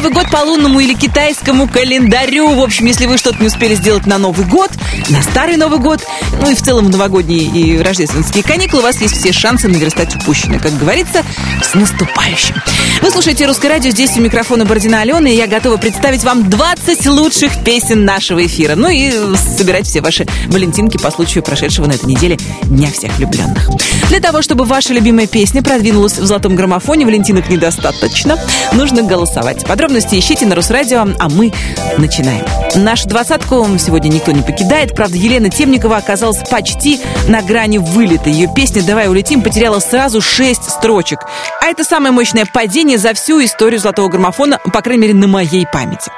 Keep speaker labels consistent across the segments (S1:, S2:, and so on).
S1: Новый год по лунному или китайскому календарю. В общем, если вы что-то не успели сделать на Новый год, на Старый Новый год, ну и в целом новогодние и рождественские каникулы, у вас есть все шансы наверстать упущенное. Как говорится, с наступающим. Вы слушаете «Русское радио», здесь у микрофона Бородина Алена, и я готова представить вам 20 лучших песен нашего эфира. Ну и собирать все ваши валентинки по случаю прошедшего на этой неделе Дня всех влюбленных. Для того, чтобы ваша любимая песня продвинулась в золотом граммофоне, валентинок недостаточно, нужно голосовать. Подробности ищите на Русрадио, а мы начинаем. Нашу двадцатку сегодня никто не покидает. Правда, Елена Темникова оказалась почти на грани вылета. Ее песня «Давай улетим» потеряла сразу шесть строчек. А это самое мощное падение за всю историю золотого граммофона, по крайней мере, на моей памяти.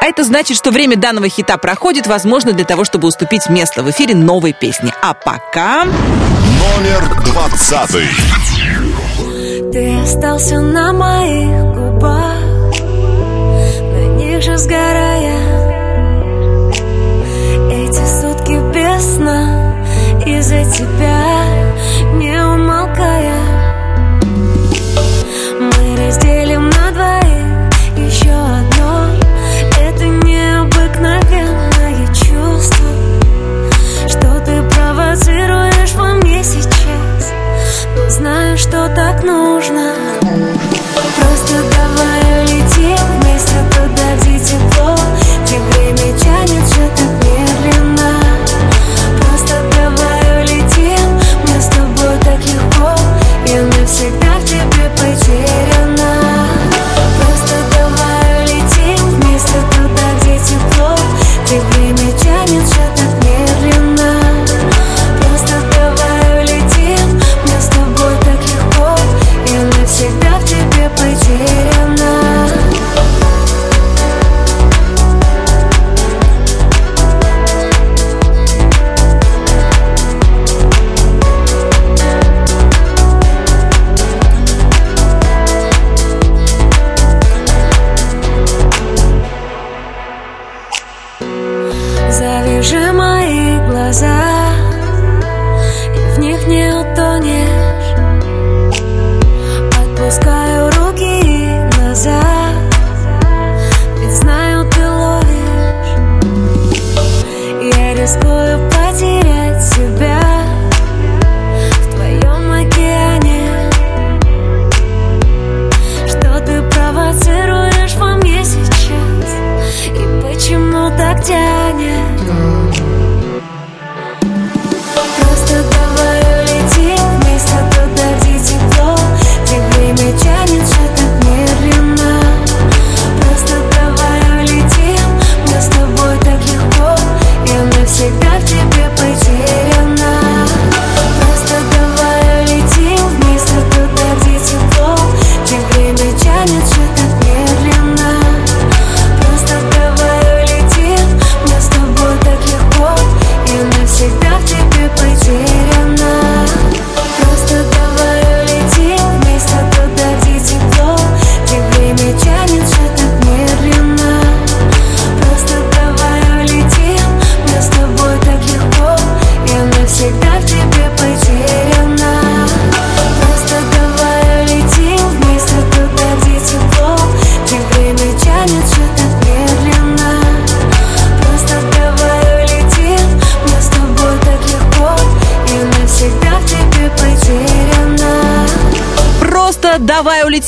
S1: А это значит, что время данного хита проходит, возможно, для того, чтобы уступить место в эфире новой песни. А пока...
S2: Номер двадцатый.
S3: Ты остался на моих На них же сгорая. Эти сутки без сна Из-за тебя не умолкая. Мы разделим на двоих Еще одно. Это необыкновенное чувство Что ты провоцируешь во мне сейчас. Но знаю, что так нужно Завяжи мои глаза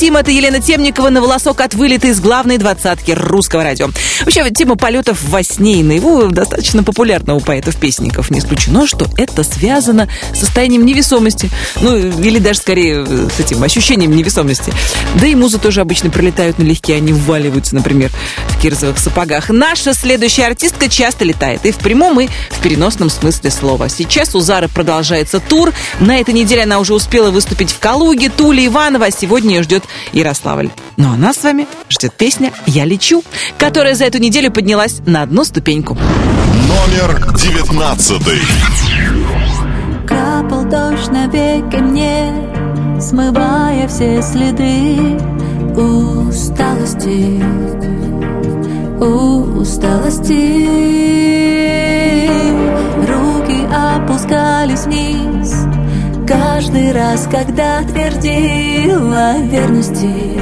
S3: улетим.
S1: Это Елена Темникова на волосок от вылета из главной двадцатки русского радио. Вообще, тема полетов во сне и наяву достаточно популярна у поэтов-песников. Не исключено, что это связано с состоянием невесомости. Ну, или даже скорее с этим ощущением невесомости. Да и музы тоже обычно пролетают налегке, они вваливаются, например, кирзовых сапогах. Наша следующая артистка часто летает. И в прямом, и в переносном смысле слова. Сейчас у Зары продолжается тур. На этой неделе она уже успела выступить в Калуге, Туле, Иваново, а сегодня ее ждет Ярославль. Ну а нас с вами ждет песня «Я лечу», которая за эту неделю поднялась на одну ступеньку.
S2: Номер девятнадцатый.
S4: Капал дождь на веки мне, смывая все следы усталости, усталости. Руки опускались вниз, каждый раз, когда твердила верности,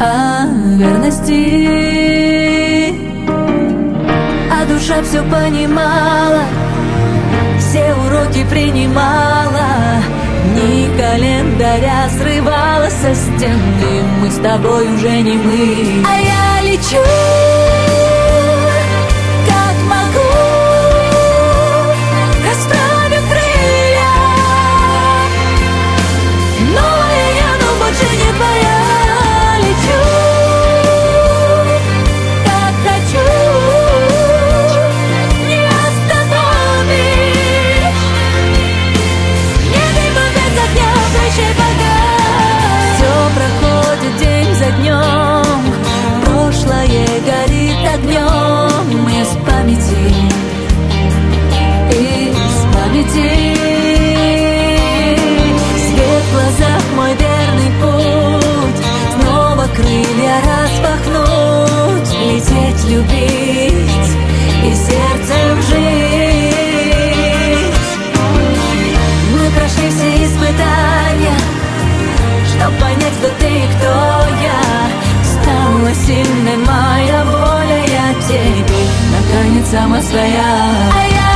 S3: о верности. А душа все понимала Все уроки принимала. Дни календаря срывала со стены Мы с тобой уже не мы. А я лечу как Памяти Свет мой верный путь. Снова крылья распахнуть. Лететь, любить и сердцем жить. Мы прошли все испытания Чтоб понять, кто ты кто я. Стала сильной моя воля Я теперь наконец сама своя. А я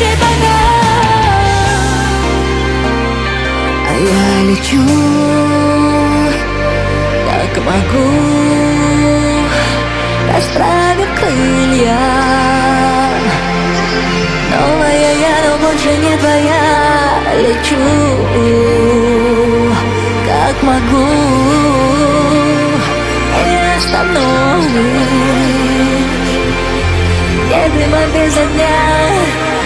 S3: прощай пока. А я лечу, как могу. Расправив крылья. Новая я, но больше не твоя. Лечу, как могу. Не остановишь Не дыма без огня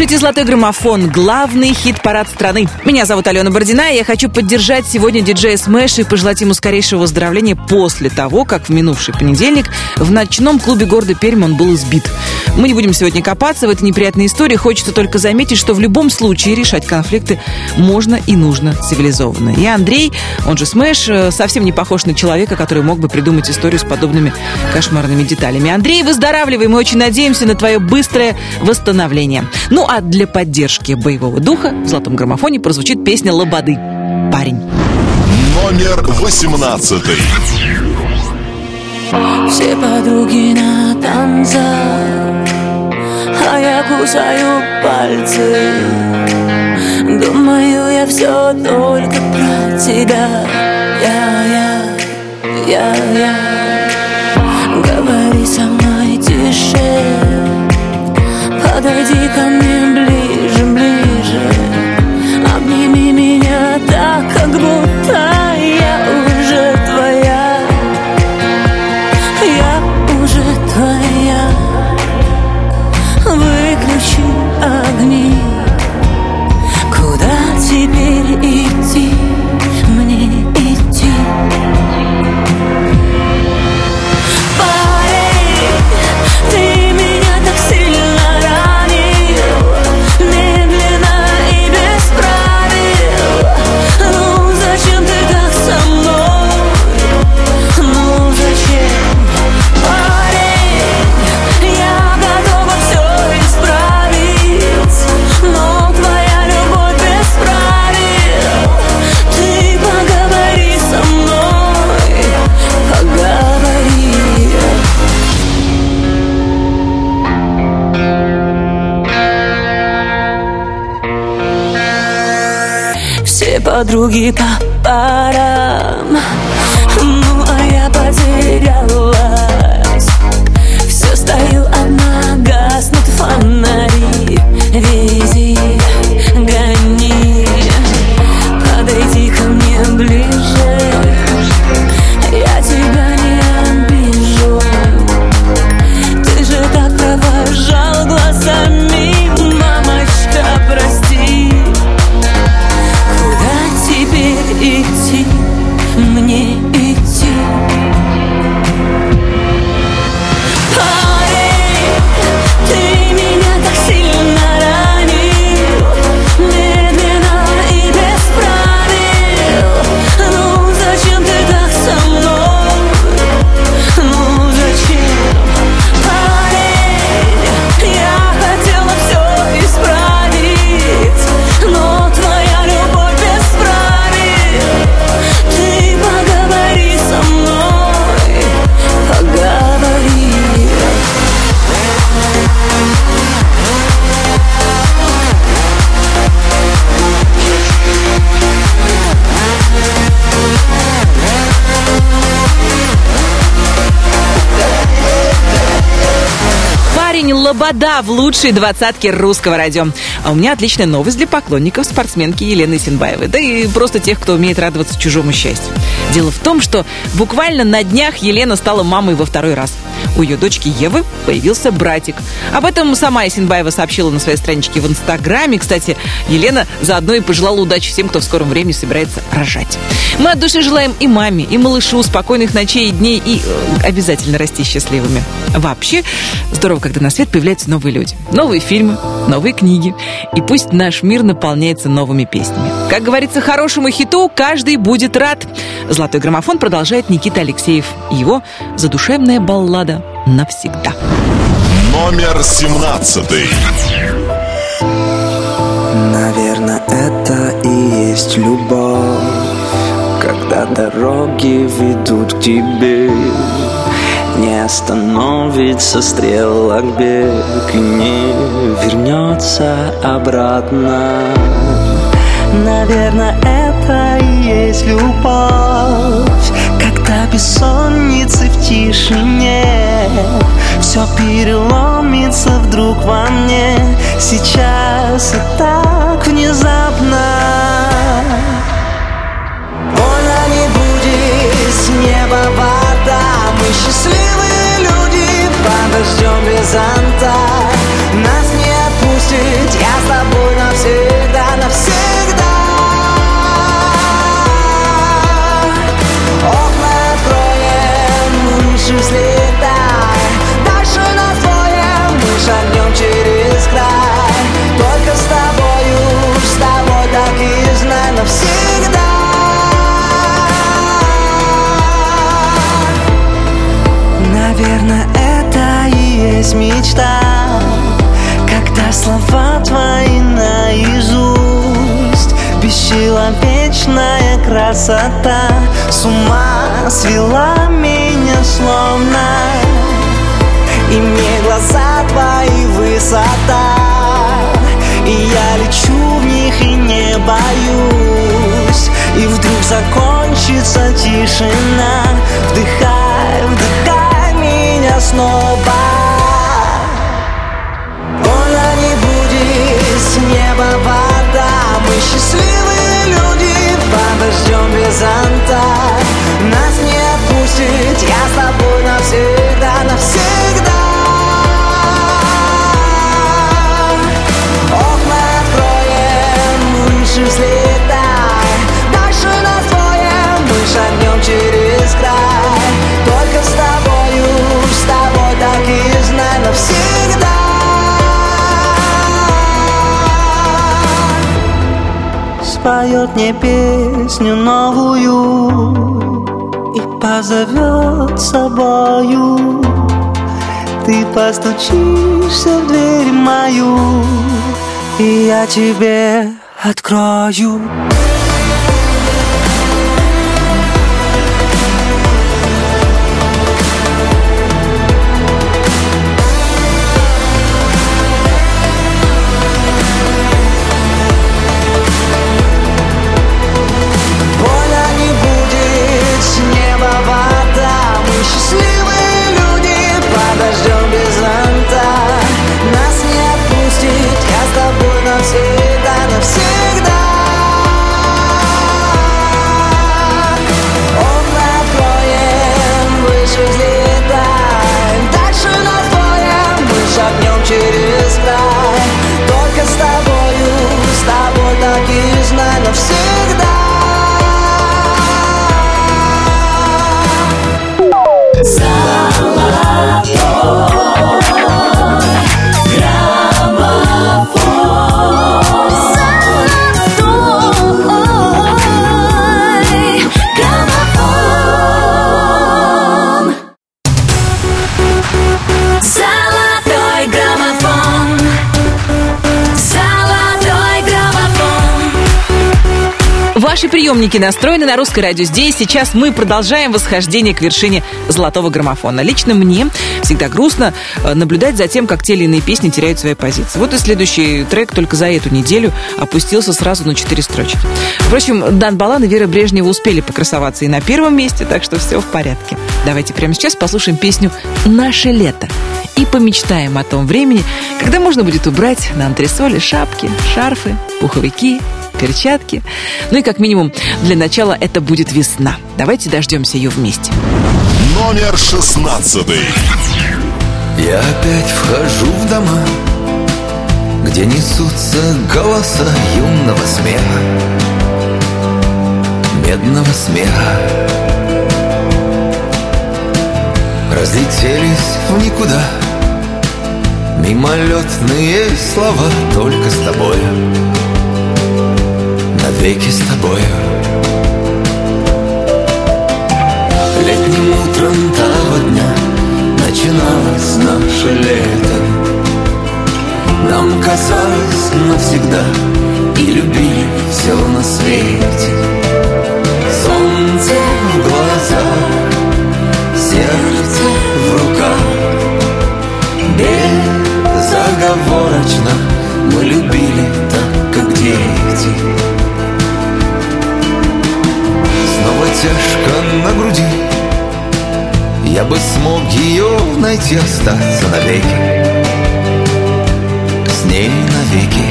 S1: слушаете «Золотой граммофон» — главный хит-парад страны. Меня зовут Алена Бородина, и я хочу поддержать сегодня диджея Смэш и пожелать ему скорейшего выздоровления после того, как в минувший понедельник в ночном клубе города Пермь он был избит. Мы не будем сегодня копаться в этой неприятной истории. Хочется только заметить, что в любом случае решать конфликты можно и нужно цивилизованно. И Андрей, он же Смэш, э, совсем не похож на человека, который мог бы придумать историю с подобными кошмарными деталями. Андрей, выздоравливай, мы очень надеемся на твое быстрое восстановление. Ну а для поддержки боевого духа в «Золотом граммофоне» прозвучит песня Лободы. Парень.
S2: Номер восемнадцатый.
S3: Все подруги на танцах А я кусаю пальцы. Думаю, я все только про тебя. Я, я, я, я. Говори со мной тише. Подойди ко мне ближе, ближе. Обними меня так, как будто
S4: все
S1: Лобода в лучшей двадцатке русского радио. А у меня отличная новость для поклонников спортсменки Елены Синбаевой. Да и просто тех, кто умеет радоваться чужому счастью. Дело в том, что буквально на днях Елена стала мамой во второй раз. У ее дочки Евы появился братик. Об этом сама Синбаева сообщила на своей страничке в Инстаграме. Кстати, Елена заодно и пожелала удачи всем, кто в скором времени собирается рожать. Мы от души желаем и маме, и малышу спокойных ночей и дней, и э, обязательно расти счастливыми. Вообще, здорово, когда на свет появляются новые люди. Новые фильмы, новые книги. И пусть наш мир наполняется новыми песнями. Как говорится, хорошему хиту каждый будет рад. Золотой граммофон продолжает Никита Алексеев. Его задушевная баллада «Навсегда».
S2: Номер семнадцатый.
S5: Наверное, это и есть любовь Когда дороги ведут к тебе Не остановится стрелок бег И не вернется обратно Наверное, это и есть любовь Когда бессонницы в тишине. Все переломится вдруг во мне. Сейчас и так внезапно. Больно не будет с неба вода. Мы счастливые люди Подождем без зонта. Нас не отпустит Я с тобой навсегда, Наверное, это и есть мечта. Когда слова твои наизусть Бесчеловечная красота. С ума свела меня словно. И мне глаза твои высота. И я лечу в них и не боюсь. И вдруг закончится тишина. Вдыхай, вдыхай меня снова. Больно не будет с неба счастливые люди Подождем без зонта. Нас не отпустит Я с тобой песню новую И позовет собою. Ты постучишься в дверь мою И я тебе открою
S1: Ваши приемники настроены на русское радио. Здесь сейчас мы продолжаем восхождение к вершине золотого граммофона. Лично мне всегда грустно э, наблюдать за тем, как те или иные песни теряют свои позиции. Вот и следующий трек только за эту неделю опустился сразу на четыре строчки. Впрочем, Дан Балан и Вера Брежнева успели покрасоваться и на первом месте, так что все в порядке. Давайте прямо сейчас послушаем песню «Наше лето» и помечтаем о том времени, когда можно будет убрать на антресоли шапки, шарфы, пуховики, перчатки. Ну и как минимум для начала это будет весна. Давайте дождемся ее вместе.
S2: Номер шестнадцатый.
S6: Я опять вхожу в дома, где несутся голоса юного смеха, медного смеха. Разлетелись в никуда Мимолетные слова только с тобою Навеки с тобою. Летним утром того дня Начиналось наше лето. Нам казалось навсегда И любили все на свете тяжко на груди. Я бы смог ее найти, остаться навеки. С ней навеки.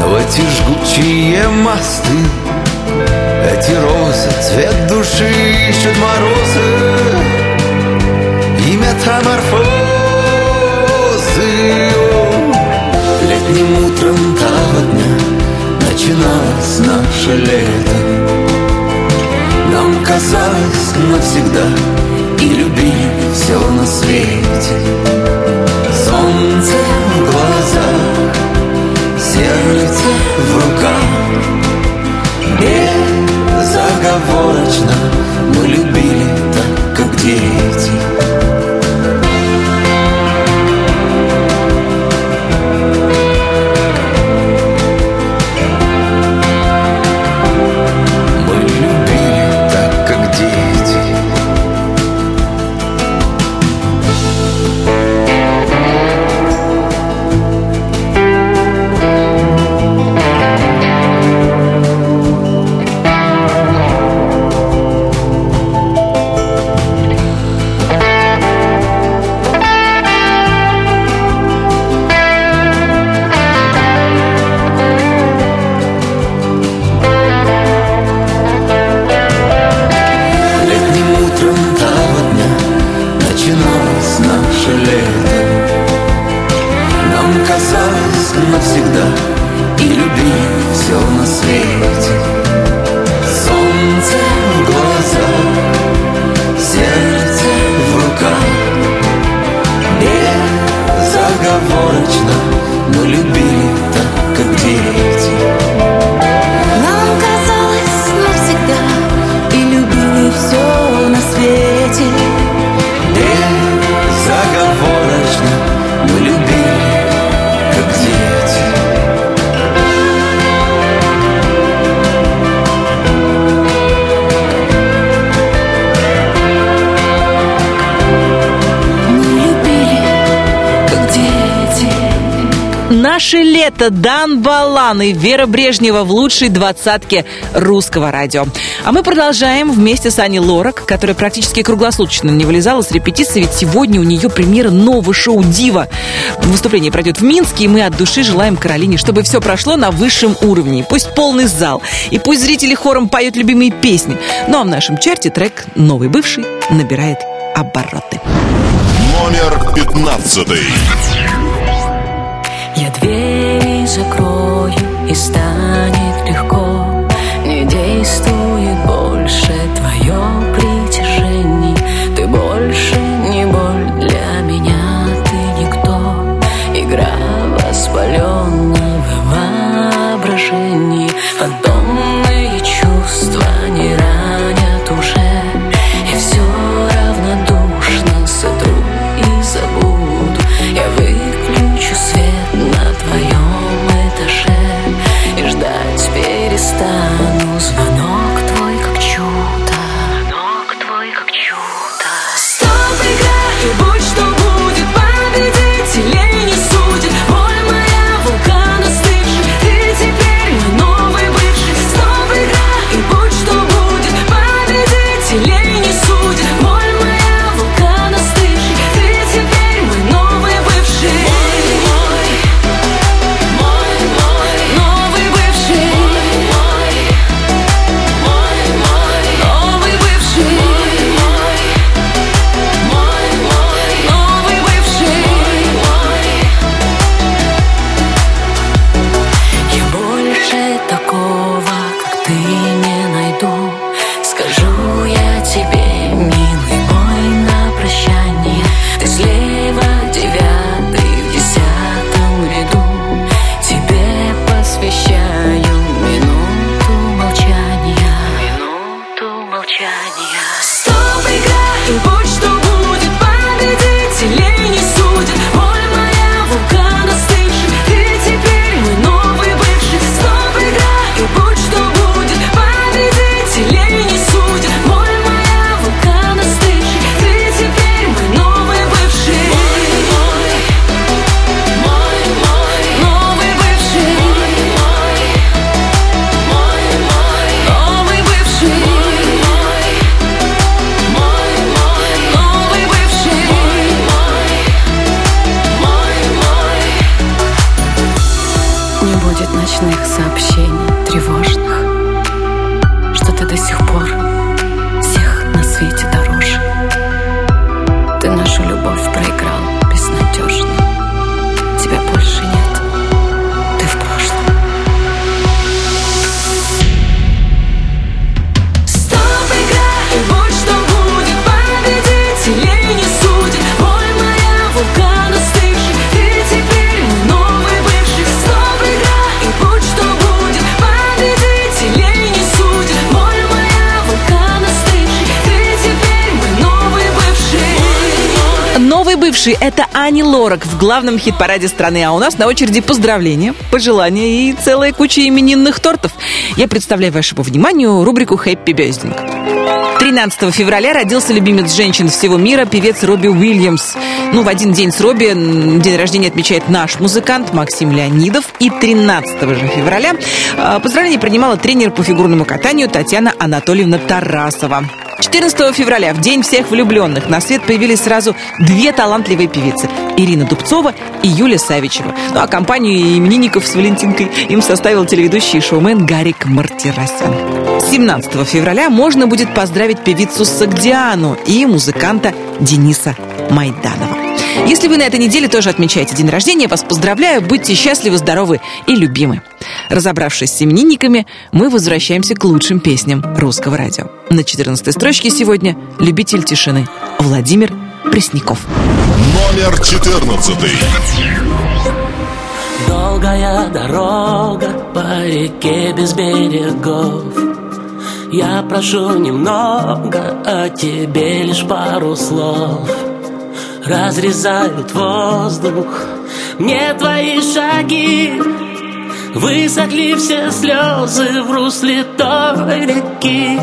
S6: Но эти жгучие мосты эти розы, цвет души ищут морозы. И метаморфозы Летним утром того дня Начиналось наше лето. Нам казалось навсегда И любили все на свете. Солнце в глазах Сердце в руках. Безоговорочно мы любили так, как дети
S1: Лето. Дан Балан и Вера Брежнева в лучшей двадцатке русского радио. А мы продолжаем вместе с Аней Лорак, которая практически круглосуточно не вылезала с репетиции, ведь сегодня у нее премьера нового шоу «Дива». Выступление пройдет в Минске, и мы от души желаем Каролине, чтобы все прошло на высшем уровне. Пусть полный зал, и пусть зрители хором поют любимые песни. Ну а в нашем чарте трек «Новый бывший» набирает обороты.
S2: Номер пятнадцатый.
S3: Я двери закрою и станет легко
S4: бывший
S1: это Ани Лорак в главном хит-параде страны. А у нас на очереди поздравления, пожелания и целая куча именинных тортов. Я представляю вашему вниманию рубрику «Хэппи Бездинг». 13 февраля родился любимец женщин всего мира, певец Робби Уильямс. Ну, в один день с Робби день рождения отмечает наш музыкант Максим Леонидов. И 13 же февраля э, поздравления принимала тренер по фигурному катанию Татьяна Анатольевна Тарасова. 14 февраля, в День всех влюбленных, на свет появились сразу две талантливые певицы – Ирина Дубцова и Юлия Савичева. Ну а компанию именинников с Валентинкой им составил телеведущий и шоумен Гарик Мартиросян. 17 февраля можно будет поздравить певицу Сагдиану и музыканта Дениса Майданова. Если вы на этой неделе тоже отмечаете день рождения, я вас поздравляю, будьте счастливы, здоровы и любимы. Разобравшись с именинниками, мы возвращаемся к лучшим песням русского радио. На 14 строчке сегодня «Любитель тишины» Владимир Пресняков.
S2: Номер 14.
S7: Долгая дорога по реке без берегов Я прошу немного, а тебе лишь пару слов Разрезают воздух. Мне твои шаги Высохли все слезы в русле той реки.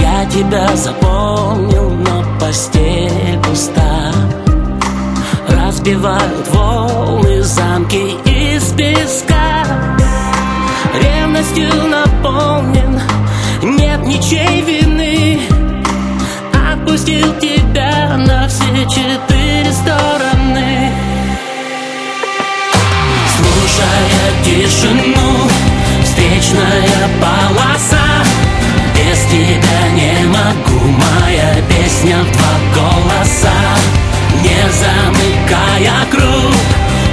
S7: Я тебя запомнил, но постель пуста. Разбивают волны замки из песка. Ревностью наполнен, нет ничей вины. Отпустил тебя на все четыре стороны. Слушая тишину, встречная полоса. Без тебя не могу, моя песня в два голоса. Не замыкая круг,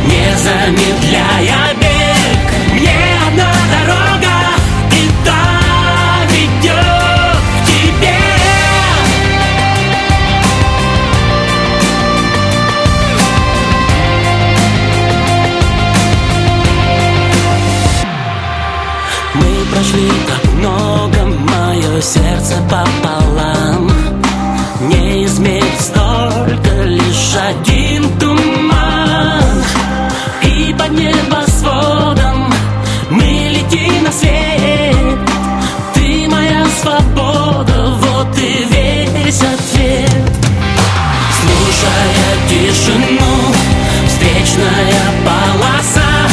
S7: не замедляя бег сердце пополам. Не измерить столько, лишь один туман. И под небосводом мы летим на свет. Ты моя свобода, вот и весь ответ. Слушая тишину, встречная полоса.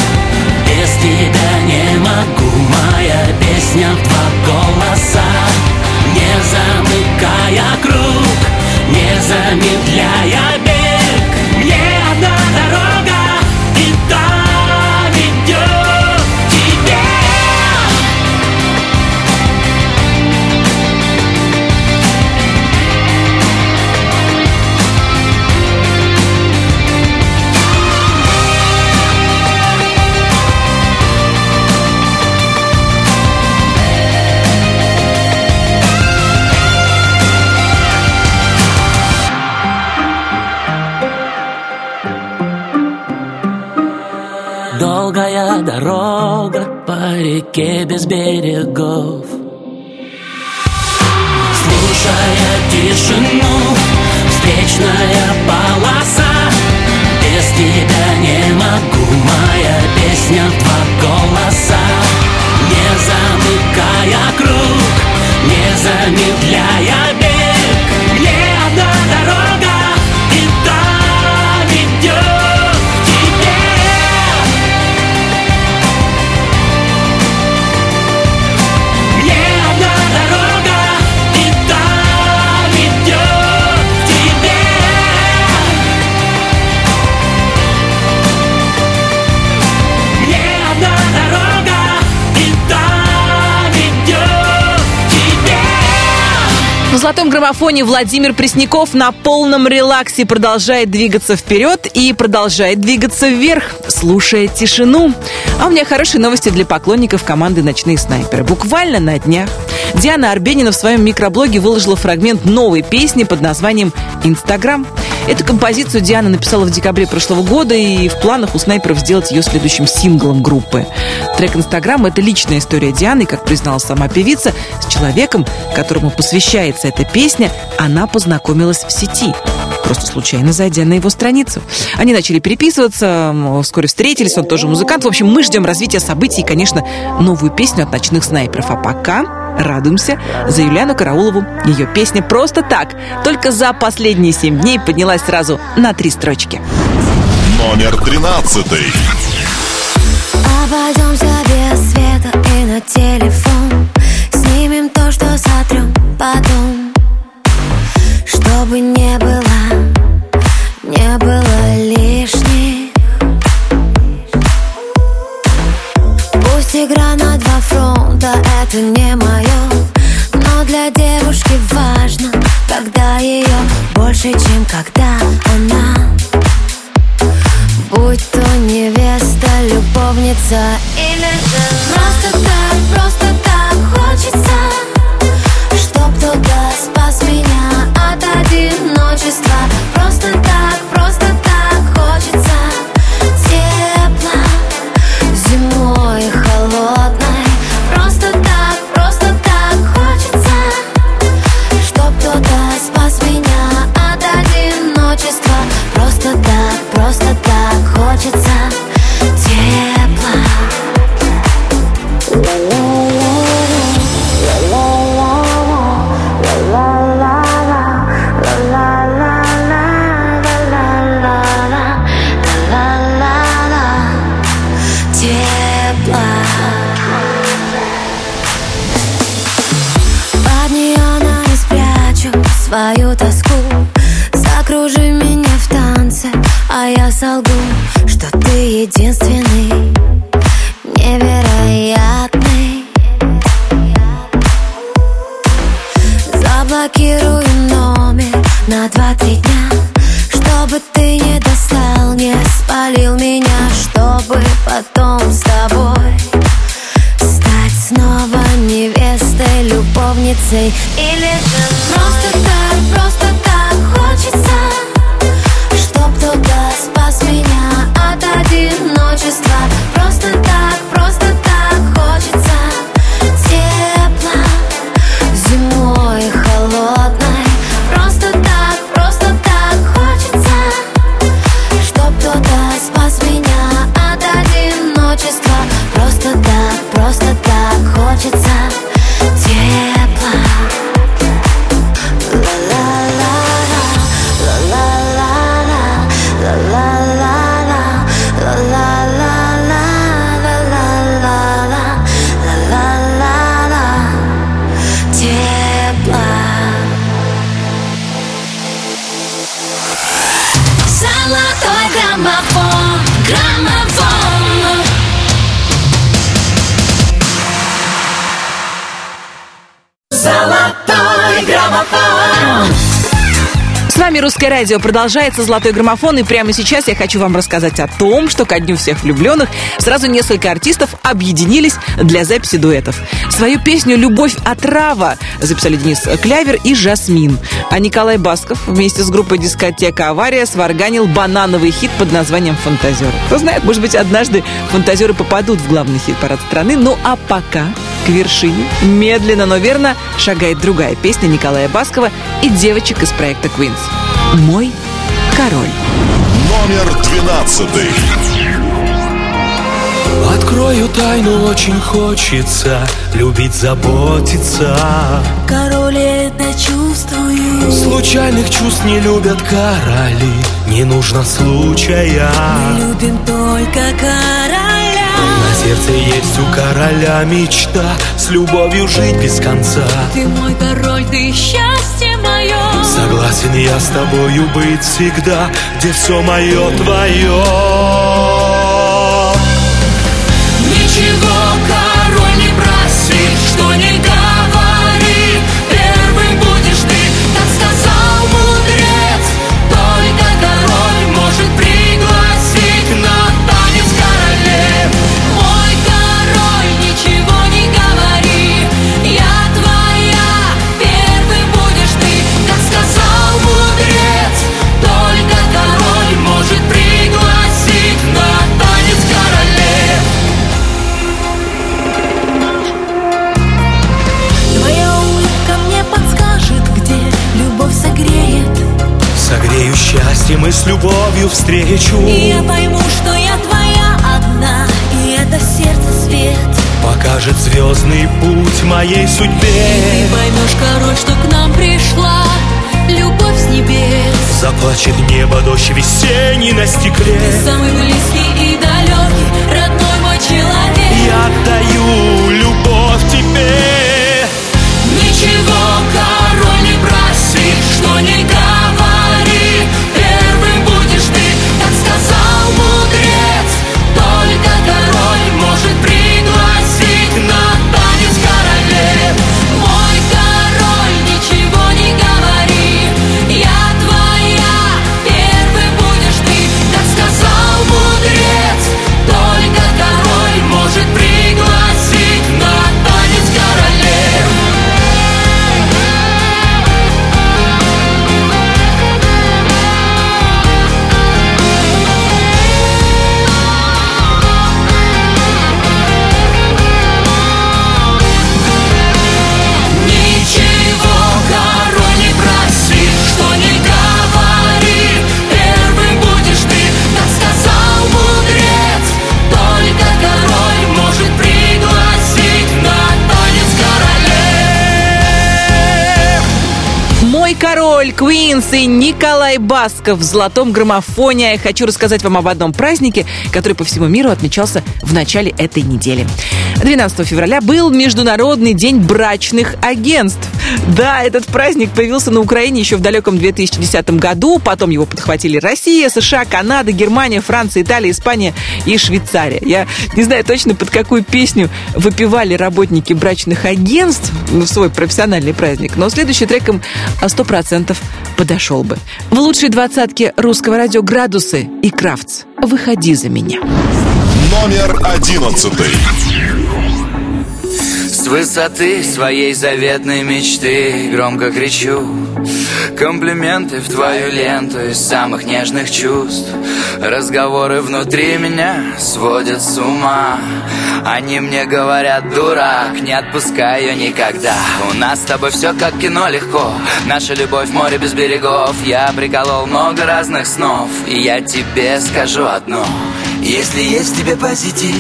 S7: Без тебя не могу, моя песня в замыкая круг, не замедляя дорога по реке без берегов. Слушая тишину, встречная полоса. Без тебя не могу, моя песня в два голоса. Не замыкая круг, не замедляя
S1: На золотом граммофоне Владимир Пресняков на полном релаксе продолжает двигаться вперед и продолжает двигаться вверх, слушая тишину. А у меня хорошие новости для поклонников команды «Ночные снайперы». Буквально на днях Диана Арбенина в своем микроблоге выложила фрагмент новой песни под названием «Инстаграм». Эту композицию Диана написала в декабре прошлого года, и в планах у снайперов сделать ее следующим синглом группы. Трек «Инстаграм» — это личная история Дианы, как призналась сама певица, с человеком, которому посвящается эта песня, она познакомилась в сети просто случайно зайдя на его страницу. Они начали переписываться, вскоре встретились, он тоже музыкант. В общем, мы ждем развития событий и, конечно, новую песню от ночных снайперов. А пока радуемся за Юлиану Караулову. Ее песня «Просто так» только за последние семь дней поднялась сразу на три строчки.
S2: Номер тринадцатый.
S8: Обойдемся без света и на телефон Снимем то, что сотрем потом Чтобы не было, не было лишних Пусть игра на два фронта, это не мое Но для девушки важно, когда ее больше, чем когда она. Будь то невеста, любовница или же Просто так, просто так хочется Чтоб кто-то спас меня от одиночества. Просто так, просто так хочется
S1: радио. Продолжается «Золотой граммофон». И прямо сейчас я хочу вам рассказать о том, что ко Дню всех влюбленных сразу несколько артистов объединились для записи дуэтов. Свою песню «Любовь отрава» записали Денис Клявер и Жасмин. А Николай Басков вместе с группой дискотека «Авария» сварганил банановый хит под названием «Фантазер». Кто знает, может быть, однажды фантазеры попадут в главный хит-парад страны. Ну а пока к вершине медленно, но верно шагает другая песня Николая Баскова и девочек из проекта Queens. «Мой король».
S2: Номер двенадцатый.
S9: Открою тайну, очень хочется Любить, заботиться.
S3: Король это чувствую.
S9: Случайных чувств не любят короли Не нужно случая.
S3: Любим только короля.
S9: На сердце есть у короля мечта С любовью жить без конца.
S3: Ты мой король, ты счастье
S9: Согласен я с тобою быть всегда Где все мое твое с любовью встречу.
S3: И я пойму, что я твоя одна И это сердце свет.
S9: Покажет звездный путь моей
S3: И ты
S9: судьбе
S3: поймешь, король, что к нам пришла. Любовь с небес.
S9: Заплачет небо дождь весенний на стекле.
S3: Самый близкий и далекий Родной мой человек.
S9: Я отдаю любовь тебе.
S4: Ничего, Король
S1: Квинс и Николай Басков в золотом граммофоне. Я хочу рассказать вам об одном празднике, который по всему миру отмечался в начале этой недели. 12 февраля был Международный день брачных агентств. Да, этот праздник появился на Украине еще в далеком 2010 году. Потом его подхватили Россия, США, Канада, Германия, Франция, Италия, Испания и Швейцария. Я не знаю точно, под какую песню выпивали работники брачных агентств ну, в свой профессиональный праздник, но следующий треком а, 100% вариантов подошел бы. В лучшей двадцатке русского радио «Градусы» и «Крафтс». «Выходи за меня».
S2: Номер одиннадцатый.
S10: С высоты своей заветной мечты громко кричу Комплименты в твою ленту Из самых нежных чувств. Разговоры внутри меня Сводят с ума. Они мне говорят, дурак Не отпускай ее никогда. У нас с тобой все как кино легко. Наша любовь море без берегов. Я приколол много разных снов. И я тебе скажу одно. Если есть в тебе позитив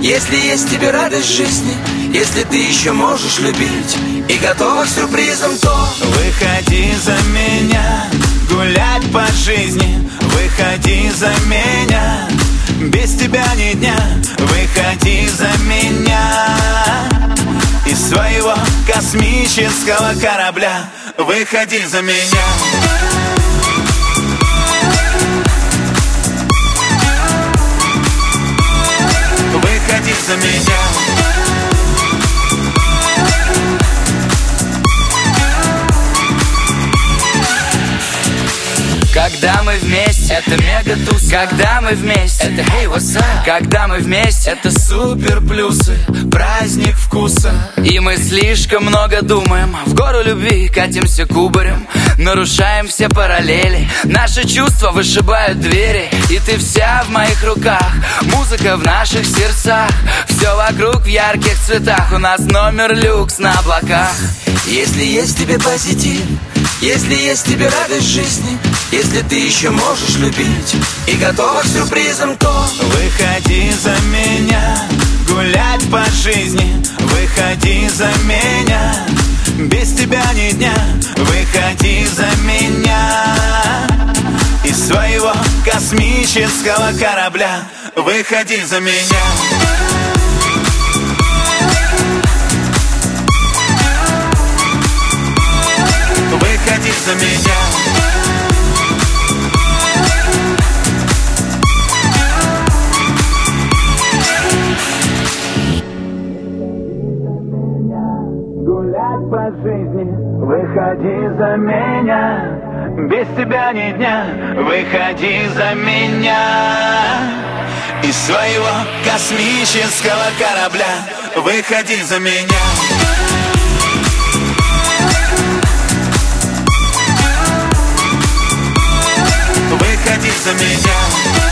S10: если есть в тебе радость жизни, если ты еще можешь любить и готова к сюрпризам, то
S11: Выходи за меня, гулять по жизни. Выходи за меня, без тебя ни дня. Выходи за меня из своего космического корабля. Выходи за меня. Выходи за меня
S10: Когда мы вместе, это мега туз. Когда мы вместе, это hey, what's up? Когда мы вместе, это супер плюсы Праздник вкуса. И мы слишком много думаем В гору любви катимся кубарем Нарушаем все параллели. Наши чувства вышибают двери И ты вся в моих руках. Музыка в наших сердцах Все вокруг в ярких цветах. У нас номер люкс на облаках.
S11: Если есть тебе позитив Если есть тебе радость жизни Если ты еще можешь любить И готова к сюрпризам, то Выходи за меня Гулять по жизни. Выходи за меня Без тебя ни дня. Выходи за меня Из своего космического корабля. Выходи за меня. Выходи за меня по жизни. Выходи за меня. Без тебя ни дня. Выходи за меня. Из своего космического корабля. Выходи за меня. Выходи за меня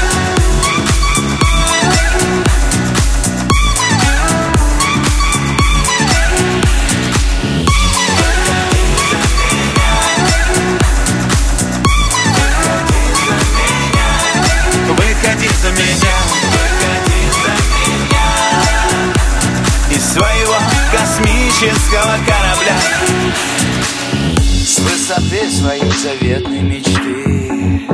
S11: космического корабля
S10: С высоты своей заветной мечты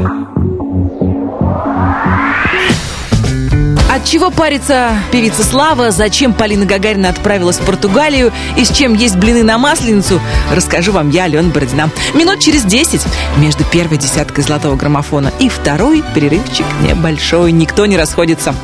S1: От чего парится певица Слава, зачем Полина Гагарина отправилась в Португалию и с чем есть блины на масленицу, расскажу вам я, Алена Бородина. Минут через 10 между первой десяткой золотого граммофона и второй перерывчик небольшой. Никто не расходится.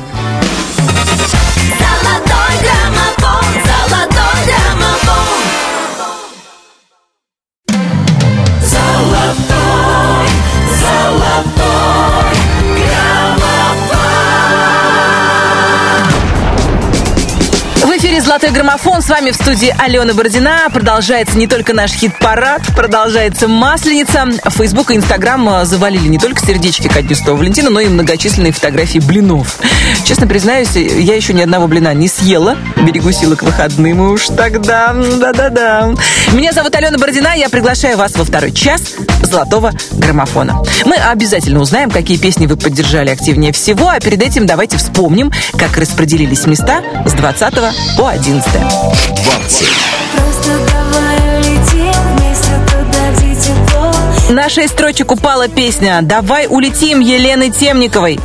S12: «Золотой граммофон».
S1: С вами в студии Алена Бородина. Продолжается не только наш хит-парад, продолжается Масленица. Фейсбук и Инстаграм э, завалили не только сердечки ко Дню Валентина, но и многочисленные фотографии блинов. Честно признаюсь, я еще ни одного блина не съела. Берегу силы к выходным уж тогда. Да-да-да. Меня зовут Алена Бородина. Я приглашаю вас во второй час «Золотого граммофона». Мы обязательно узнаем, какие песни вы поддержали активнее всего, а перед этим давайте вспомним, как распределились места с 20 по 11.
S2: 20.
S13: Просто давай улетим вместе туда, где тепло
S1: На шесть строчек упала песня «Давай улетим» Елены Темниковой.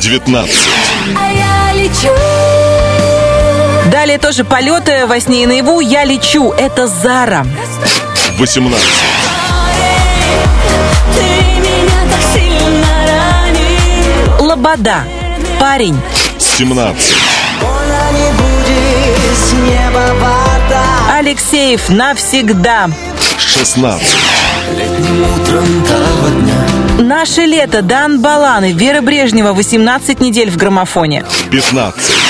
S2: 19.
S13: А я лечу
S1: Далее тоже полеты во сне и наяву «Я лечу» — это Зара.
S2: 18.
S12: Ты меня так сильно ранил
S1: Лобода. Парень.
S2: 17.
S5: Больно не будет с неба вода
S1: Алексеев. Навсегда.
S2: 16.
S1: Наше лето. Дан Балан и Вера Брежнева. 18 недель в граммофоне.
S2: 15.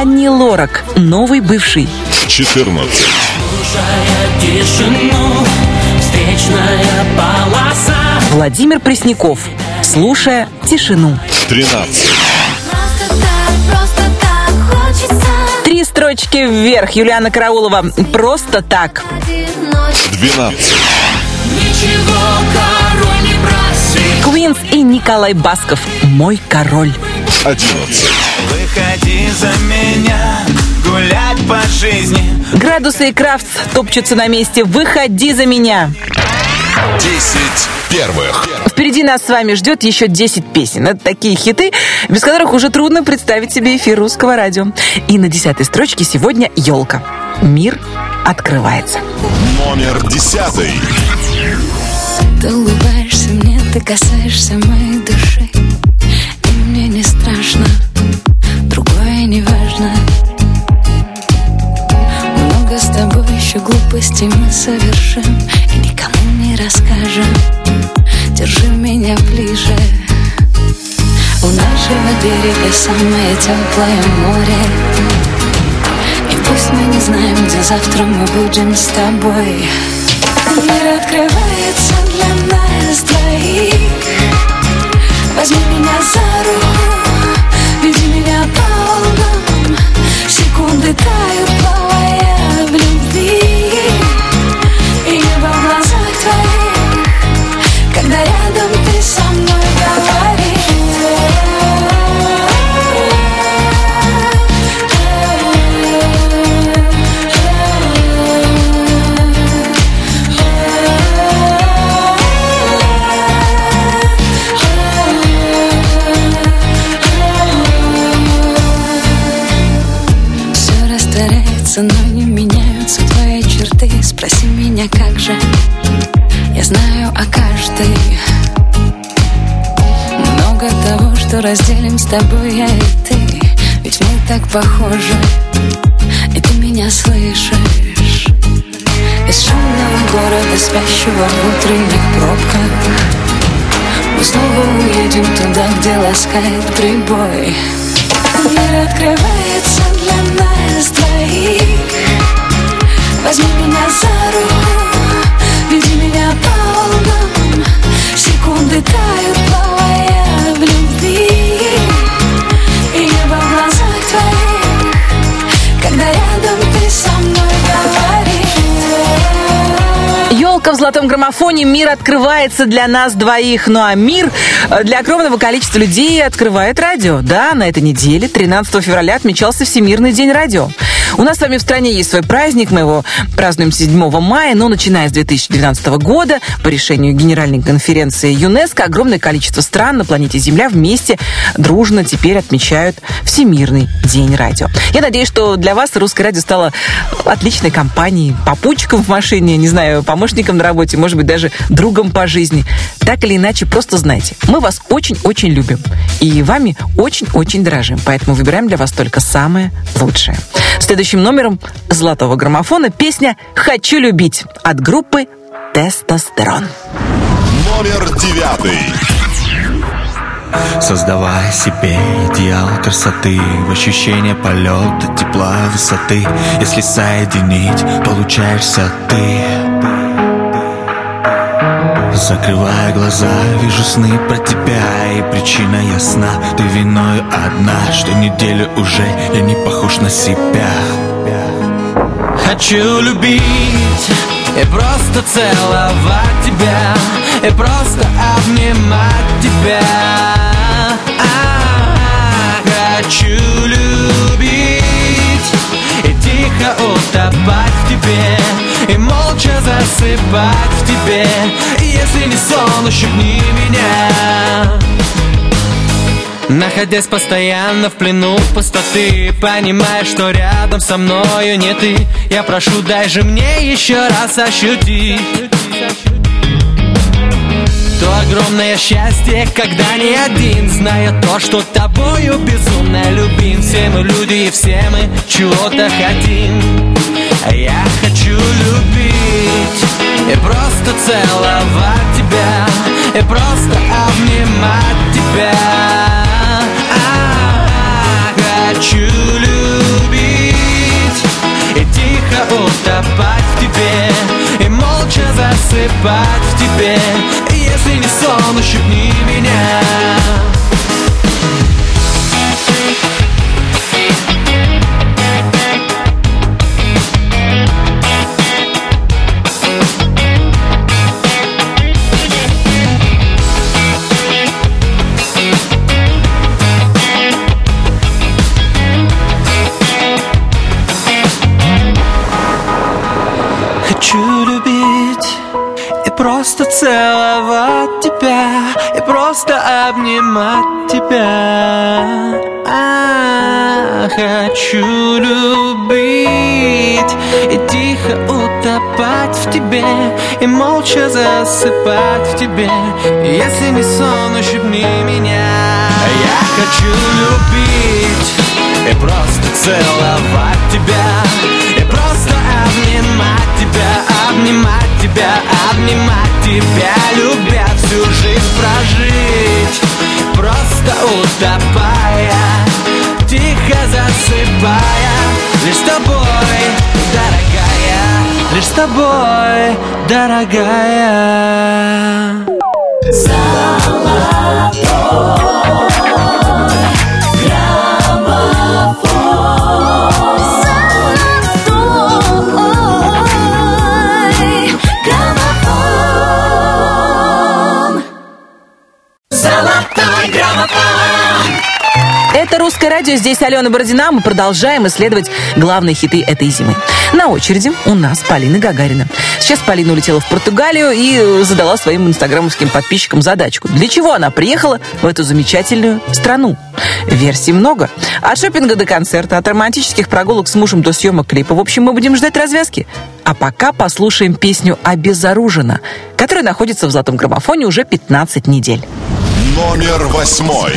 S1: Анни Лорак. Новый бывший.
S2: 14.
S7: Тишину, встречная полоса
S1: Владимир Пресняков. Слушая тишину.
S2: 13.
S13: Просто так, просто так хочется
S1: Три строчки вверх. Юлиана Караулова. Просто так.
S13: Один ночь
S2: 12.
S7: Ничего король не просит
S1: Квинс и Николай Басков. Мой король.
S2: 11.
S11: Выходи за меня Гулять по жизни
S1: Градусы и Крафтс топчутся на месте. Выходи за меня.
S2: 10 первых.
S1: Впереди нас с вами ждет еще 10 песен. Это такие хиты, без которых уже трудно представить себе эфир русского радио. И на десятой строчке сегодня елка. Мир открывается.
S2: Номер 10.
S3: Ты улыбаешься мне, ты касаешься моей души И мне не страшно, не важно Много с тобой еще глупостей мы совершим И никому не расскажем. Держи меня ближе. У нашего берега самое теплое море. И пусть мы не знаем, где завтра мы будем с тобой. Мир открывается для нас двоих. Возьми меня за руку, тобой я и ты Ведь мы так похожи И ты меня слышишь. Из шумного города, спящего в утренних пробках Мы снова уедем туда, где ласкает прибой. Мир открывается для нас двоих. Возьми меня за руку, веди меня по волнам. Секунды тают, плавая в любви
S1: золотом граммофоне мир открывается для нас двоих. Ну а мир э, для огромного количества людей открывает радио. Да, на этой неделе, 13 февраля, отмечался Всемирный день радио. У нас с вами в стране есть свой праздник, мы его празднуем 7 мая, но начиная с 2012 года по решению Генеральной конференции ЮНЕСКО огромное количество стран на планете Земля вместе дружно теперь отмечают Всемирный день радио. Я надеюсь, что для вас русское радио стало отличной компанией, попутчиком в машине, не знаю, помощником на работе, может быть, даже другом по жизни. Так или иначе, просто знайте, мы вас очень-очень любим и вами очень-очень дорожим, поэтому выбираем для вас только самое лучшее. Следующим номером золотого граммофона песня «Хочу любить» от группы «Тестостерон».
S2: Номер девятый.
S9: Создавая себе идеал красоты В ощущение полета, тепла, высоты Если соединить, получаешься ты Закрывая глаза, вижу сны про тебя И причина ясна, ты виною одна Что неделю уже я не похож на себя.
S14: Хочу любить и просто целовать тебя И просто обнимать тебя молча засыпать в тебе Если не сон, ущипни меня. Находясь постоянно в плену пустоты Понимая, что рядом со мною не ты Я прошу, дай же мне еще раз ощутить То огромное счастье, когда не один Зная то, что тобою безумно любим. Все мы люди и все мы чего-то хотим я хочу любить И просто целовать тебя И просто обнимать тебя. А, Хочу любить И тихо утопать в тебе И молча засыпать в тебе Если не сон, ущипни меня тебе И молча засыпать в тебе. Если не сон, ущипни меня. Я хочу любить и просто целовать тебя И просто обнимать тебя, обнимать тебя, обнимать тебя Любя всю жизнь прожить. Просто утопая, тихо засыпая Лишь тобой, дорогая, лишь с тобой, дорогая.
S8: Золотой
S1: русское радио, здесь Алена Бородина. Мы продолжаем исследовать главные хиты этой зимы. На очереди у нас Полина Гагарина. Сейчас Полина улетела в Португалию и э, задала своим инстаграмовским подписчикам задачку. Для чего она приехала в эту замечательную страну? Версий много. От шопинга до концерта, от романтических прогулок с мужем до съемок клипа. В общем, мы будем ждать развязки. А пока послушаем песню «Обезоружена», которая находится в золотом граммофоне уже 15 недель.
S2: Номер восьмой.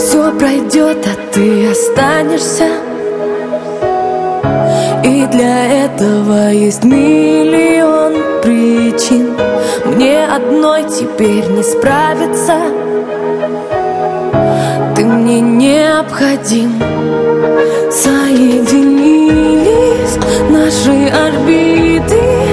S3: Все пройдет, а ты останешься. И для этого есть миллион причин. Мне одной теперь не справиться. Ты мне необходим. Соединились наши орбиты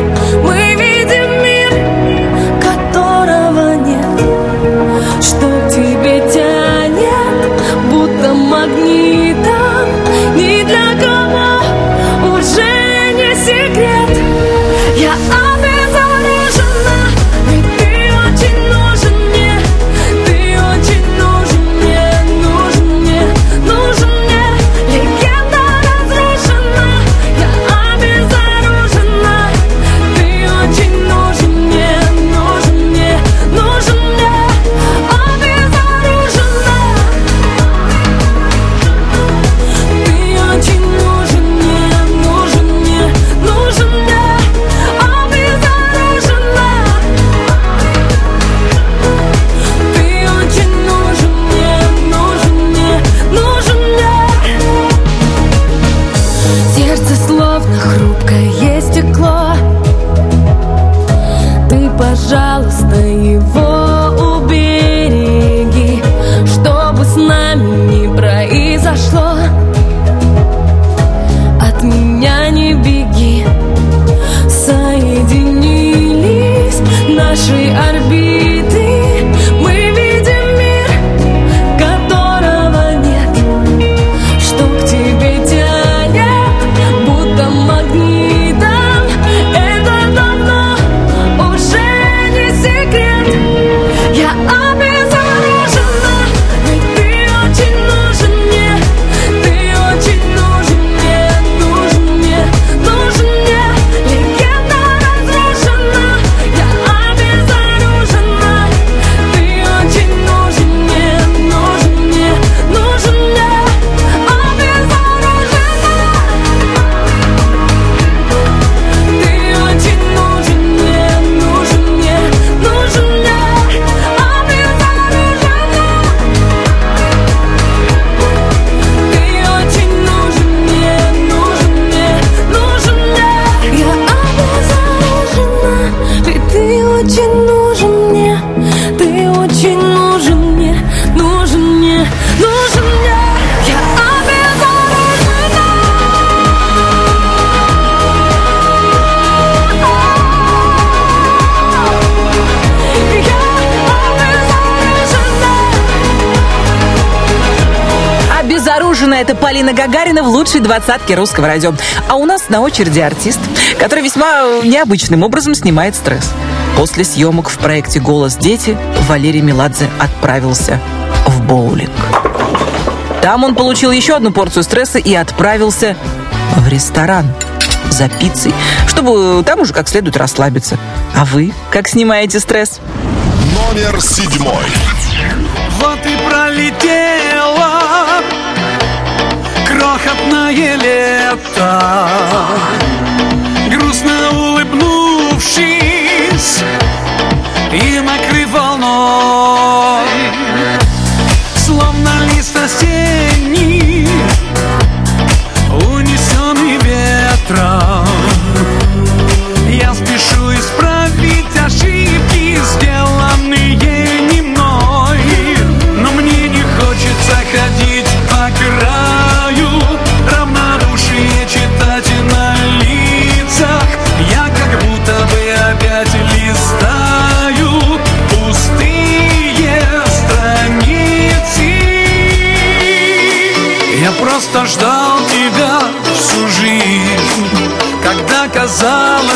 S1: Полина Гагарина в лучшей двадцатке русского радио. А у нас на очереди артист, который весьма э, необычным образом снимает стресс. После съемок в проекте «Голос дети» Валерий Меладзе отправился в боулинг. Там он получил еще одну порцию стресса и отправился в ресторан за пиццей, чтобы э, там уже как следует расслабиться. А вы как снимаете стресс?
S2: Номер седьмой.
S15: Вот и пролетел крохотное лето. Грустно улыбнувшись И накрыв волной. Словно лист осенний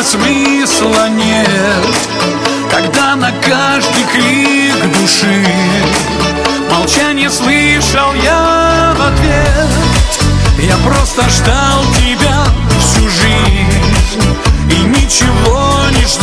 S15: смысла нет Когда на каждый крик души Молчание слышал я в ответ. Я просто ждал тебя всю жизнь И ничего не ждал.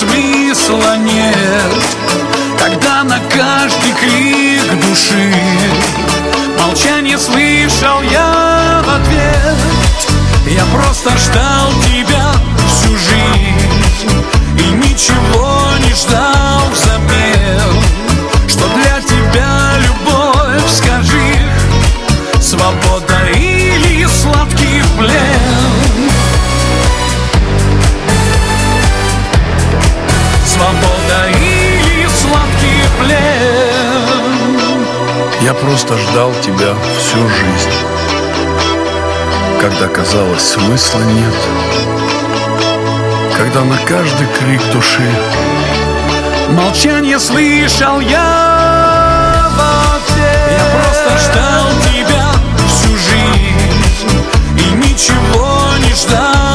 S15: смысла нет. Когда на каждый крик души Молчание слышал я в ответ. Я просто ждал
S16: просто ждал тебя всю жизнь. Когда казалось смысла нет. Когда на каждый крик души Молчание слышал я в ответ
S15: Я просто ждал тебя всю жизнь И ничего не ждал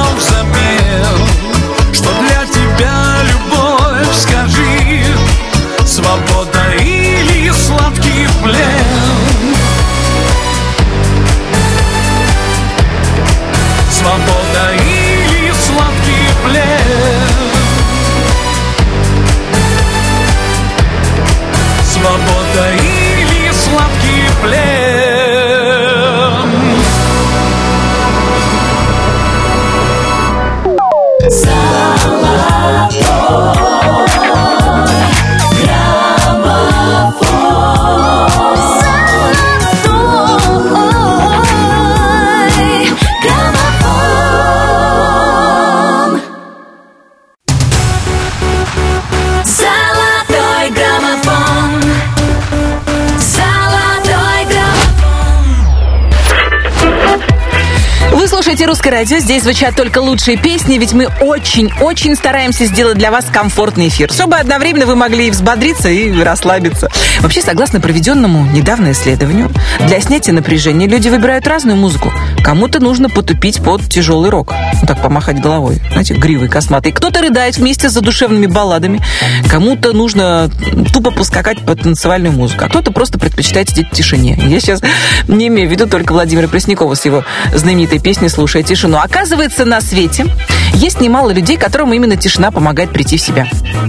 S1: «Русское радио». Здесь звучат только лучшие песни, ведь мы очень-очень стараемся сделать для вас комфортный эфир, чтобы одновременно вы могли и взбодриться, и расслабиться. Вообще, согласно проведенному недавно исследованию, для снятия напряжения люди выбирают разную музыку. Кому-то нужно потупить под тяжелый рок. Ну, так помахать головой, знаете, гривой косматой. Кто-то рыдает вместе с задушевными балладами. Кому-то нужно тупо поскакать под танцевальную музыку. А кто-то просто предпочитает сидеть в тишине. Я сейчас не имею в виду только Владимира Преснякова с его знаменитой песней «Слушая тишину». Оказывается, на свете есть немало людей, которым именно тишина помогает прийти в себя.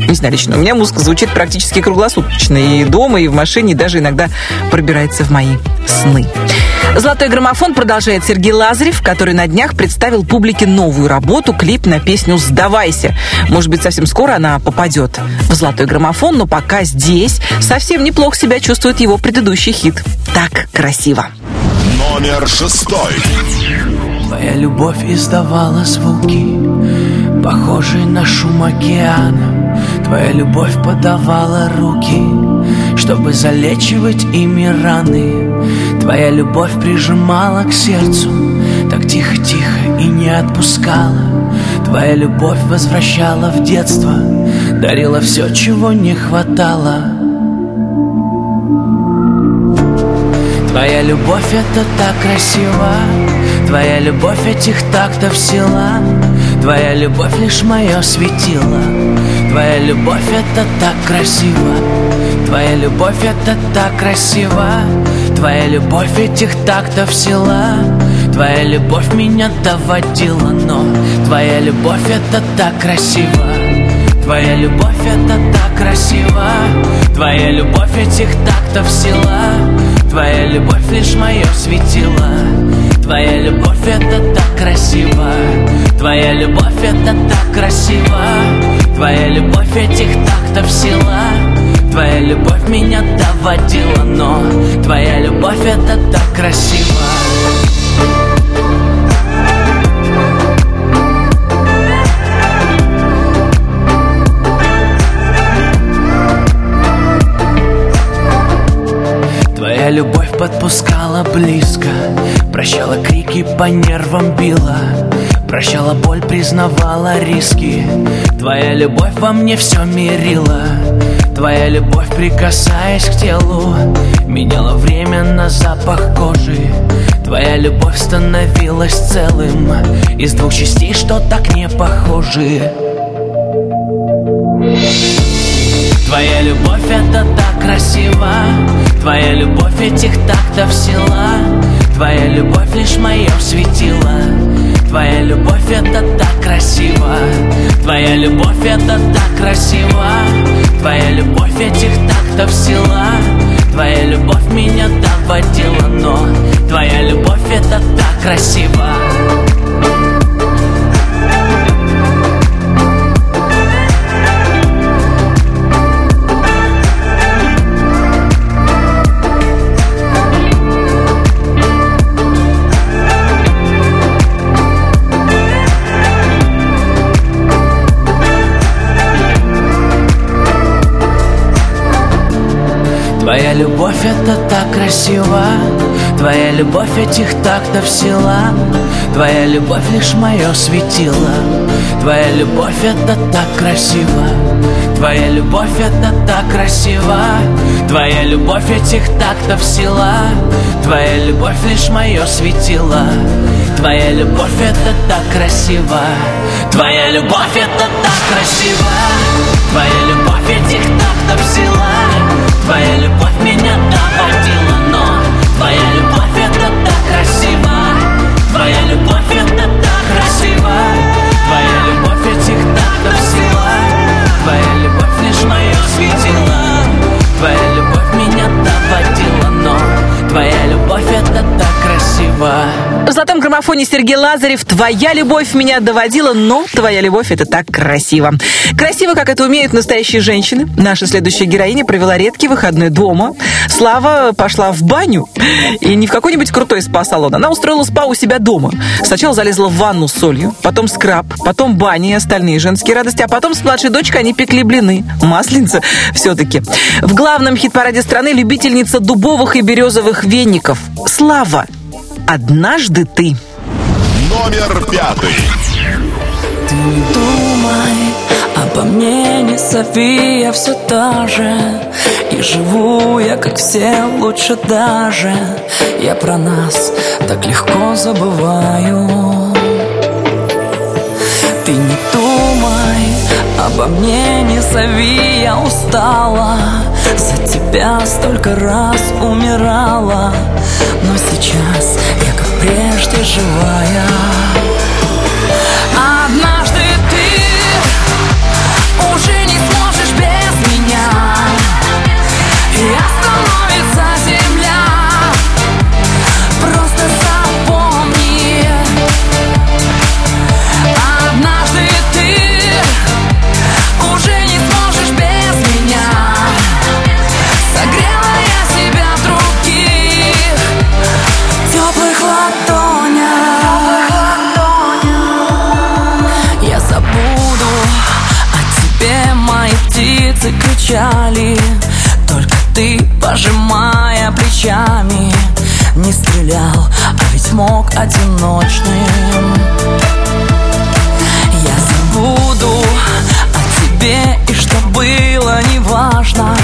S1: Не знаю, лично у меня музыка звучит практически круглосуточно. И дома, и в машине, и даже иногда пробирается в мои сны. «Золотой граммофон» продолжает Сергей Лазарев, который на днях представил публике новую работу, клип на песню «Сдавайся». Может быть, совсем скоро она попадет в «Золотой граммофон», но пока здесь совсем неплохо себя чувствует его предыдущий хит «Так красиво».
S2: Номер шестой.
S7: Твоя любовь издавала звуки, похожие на шум океана. Твоя любовь подавала руки, чтобы залечивать ими раны. Твоя любовь прижимала к сердцу, так тихо-тихо и не отпускала. Твоя любовь возвращала в детство, дарила все, чего не хватало. Твоя любовь это так красиво Твоя любовь этих тактов сила Твоя любовь лишь мое светило. Твоя любовь это так красиво. Твоя любовь это так красиво. Твоя любовь этих тактов сила. Твоя любовь меня доводила, но Твоя любовь это так красиво. Твоя любовь это так красиво. Твоя любовь этих тактов сила Твоя любовь лишь мое светило. Твоя любовь это так красиво. Твоя любовь это так красиво. Твоя любовь этих тактов сила. Твоя любовь меня доводила, но Твоя любовь это так красиво Твоя любовь подпускала близко Прощала крики, по нервам била Прощала боль, признавала риски. Твоя любовь во мне все мирила Твоя любовь, прикасаясь к телу Меняла время на запах кожи. Твоя любовь становилась целым Из двух частей, что так не похожи Твоя любовь это так красиво. Твоя любовь этих тактов сила. Твоя любовь лишь мое светило. Твоя любовь это так красиво. Твоя любовь это так красиво. Твоя любовь этих тактов сила. Твоя любовь меня доводила, но Твоя любовь это так красиво Твоя любовь это так красиво
S5: Твоя любовь этих тактов сила Твоя любовь лишь мое светило. Твоя любовь это так красиво Твоя любовь это так красиво Твоя любовь этих тактов сила Твоя любовь лишь мое светило. Твоя любовь это так красиво Твоя любовь это так красиво Твоя любовь этих тактов сила Твоя любовь меня доводила, но Твоя любовь красиво
S1: В золотом граммофоне Сергей Лазарев «Твоя любовь меня доводила, но твоя любовь – это так красиво». Красиво, как это умеют настоящие женщины. Наша следующая героиня провела редкий выходной дома. Слава пошла в баню. И не в какой-нибудь крутой спа-салон. Она устроила спа у себя дома. Сначала залезла в ванну с солью, потом скраб, потом баня и остальные женские радости, а потом с младшей дочкой они пекли блины. Масленица все-таки. В главном хит-параде страны любительница дубовых и березовых веников. Слава, однажды ты.
S2: Номер пятый.
S4: Ты не думай обо мне, не зови, я все та же И живу я, как все, лучше даже Я про нас так легко забываю обо мне, не зови, я устала. За тебя столько раз умирала. Но сейчас я, как прежде, живая кричали Только ты, пожимая плечами Не стрелял, а ведь мог одиночным. Я забуду о тебе и что было неважно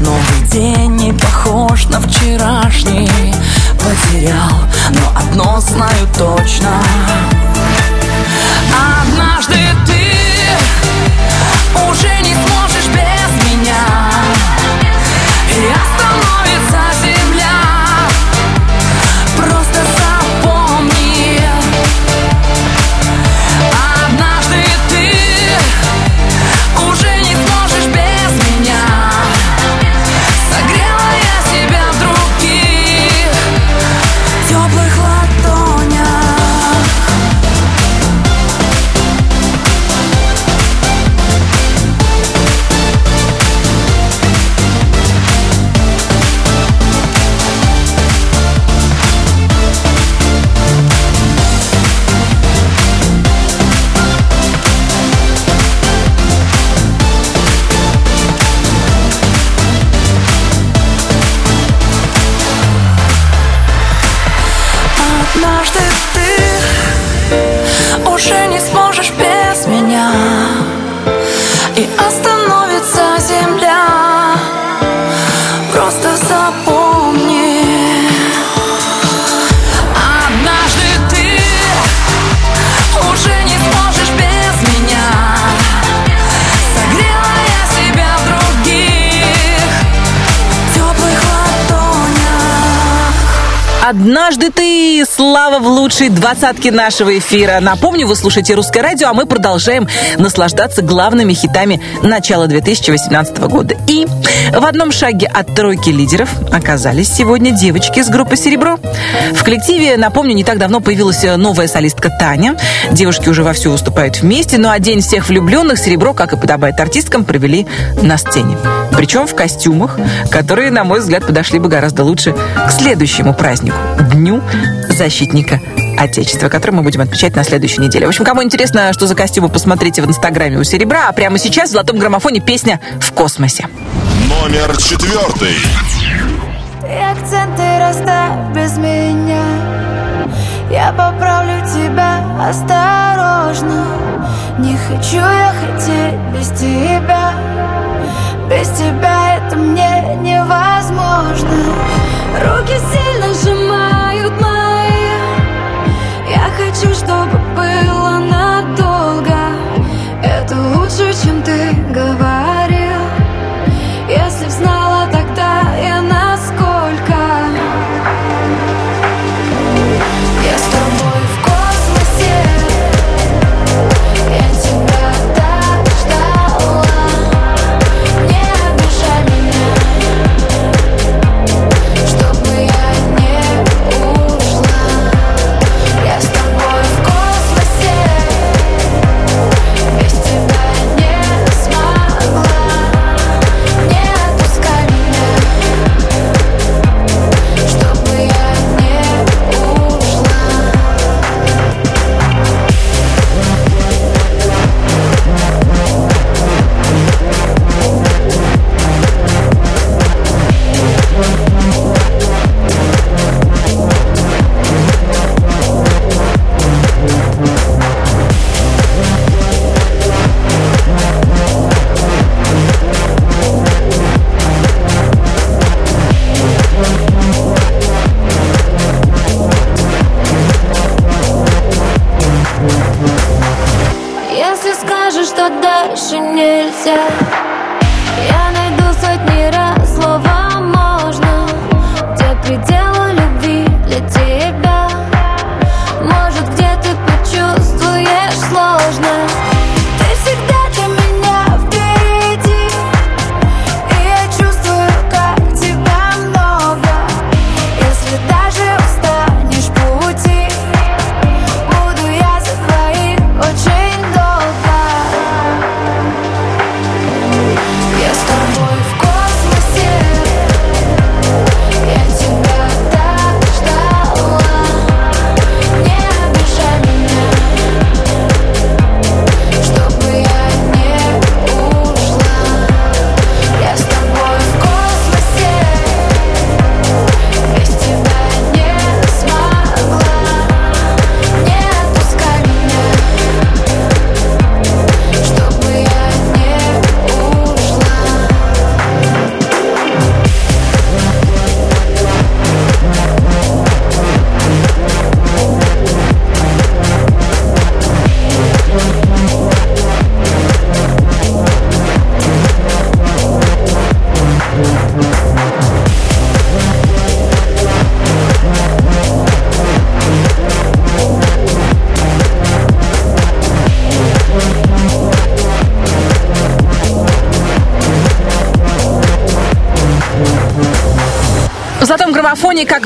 S4: Новый день не похож на вчерашний. Потерял, но одно знаю точно Однажды ты,
S1: Слава, в лучшей двадцатке нашего эфира. Напомню, вы слушаете «Русское радио», а мы продолжаем наслаждаться главными хитами начала 2018 года. И в одном шаге от тройки лидеров оказались сегодня девочки из группы «Серебро». В коллективе, напомню, не так давно появилась новая солистка Таня. Девушки уже вовсю выступают вместе, ну а День всех влюбленных «Серебро», как и подобает артисткам, провели на сцене. Причем в костюмах, которые, на мой взгляд, подошли бы гораздо лучше к следующему празднику – Дню защитника Отечества, который мы будем отмечать на следующей неделе. В общем, кому интересно, что за костюмы, посмотрите в инстаграме у Серебра, а прямо сейчас в золотом граммофоне песня «В космосе».
S2: Номер четвертый.
S3: И акценты расставь без меня Я поправлю тебя осторожно Не хочу я хотеть без тебя Без тебя это мне невозможно. Руки сильно сжимают мои. Я хочу, чтобы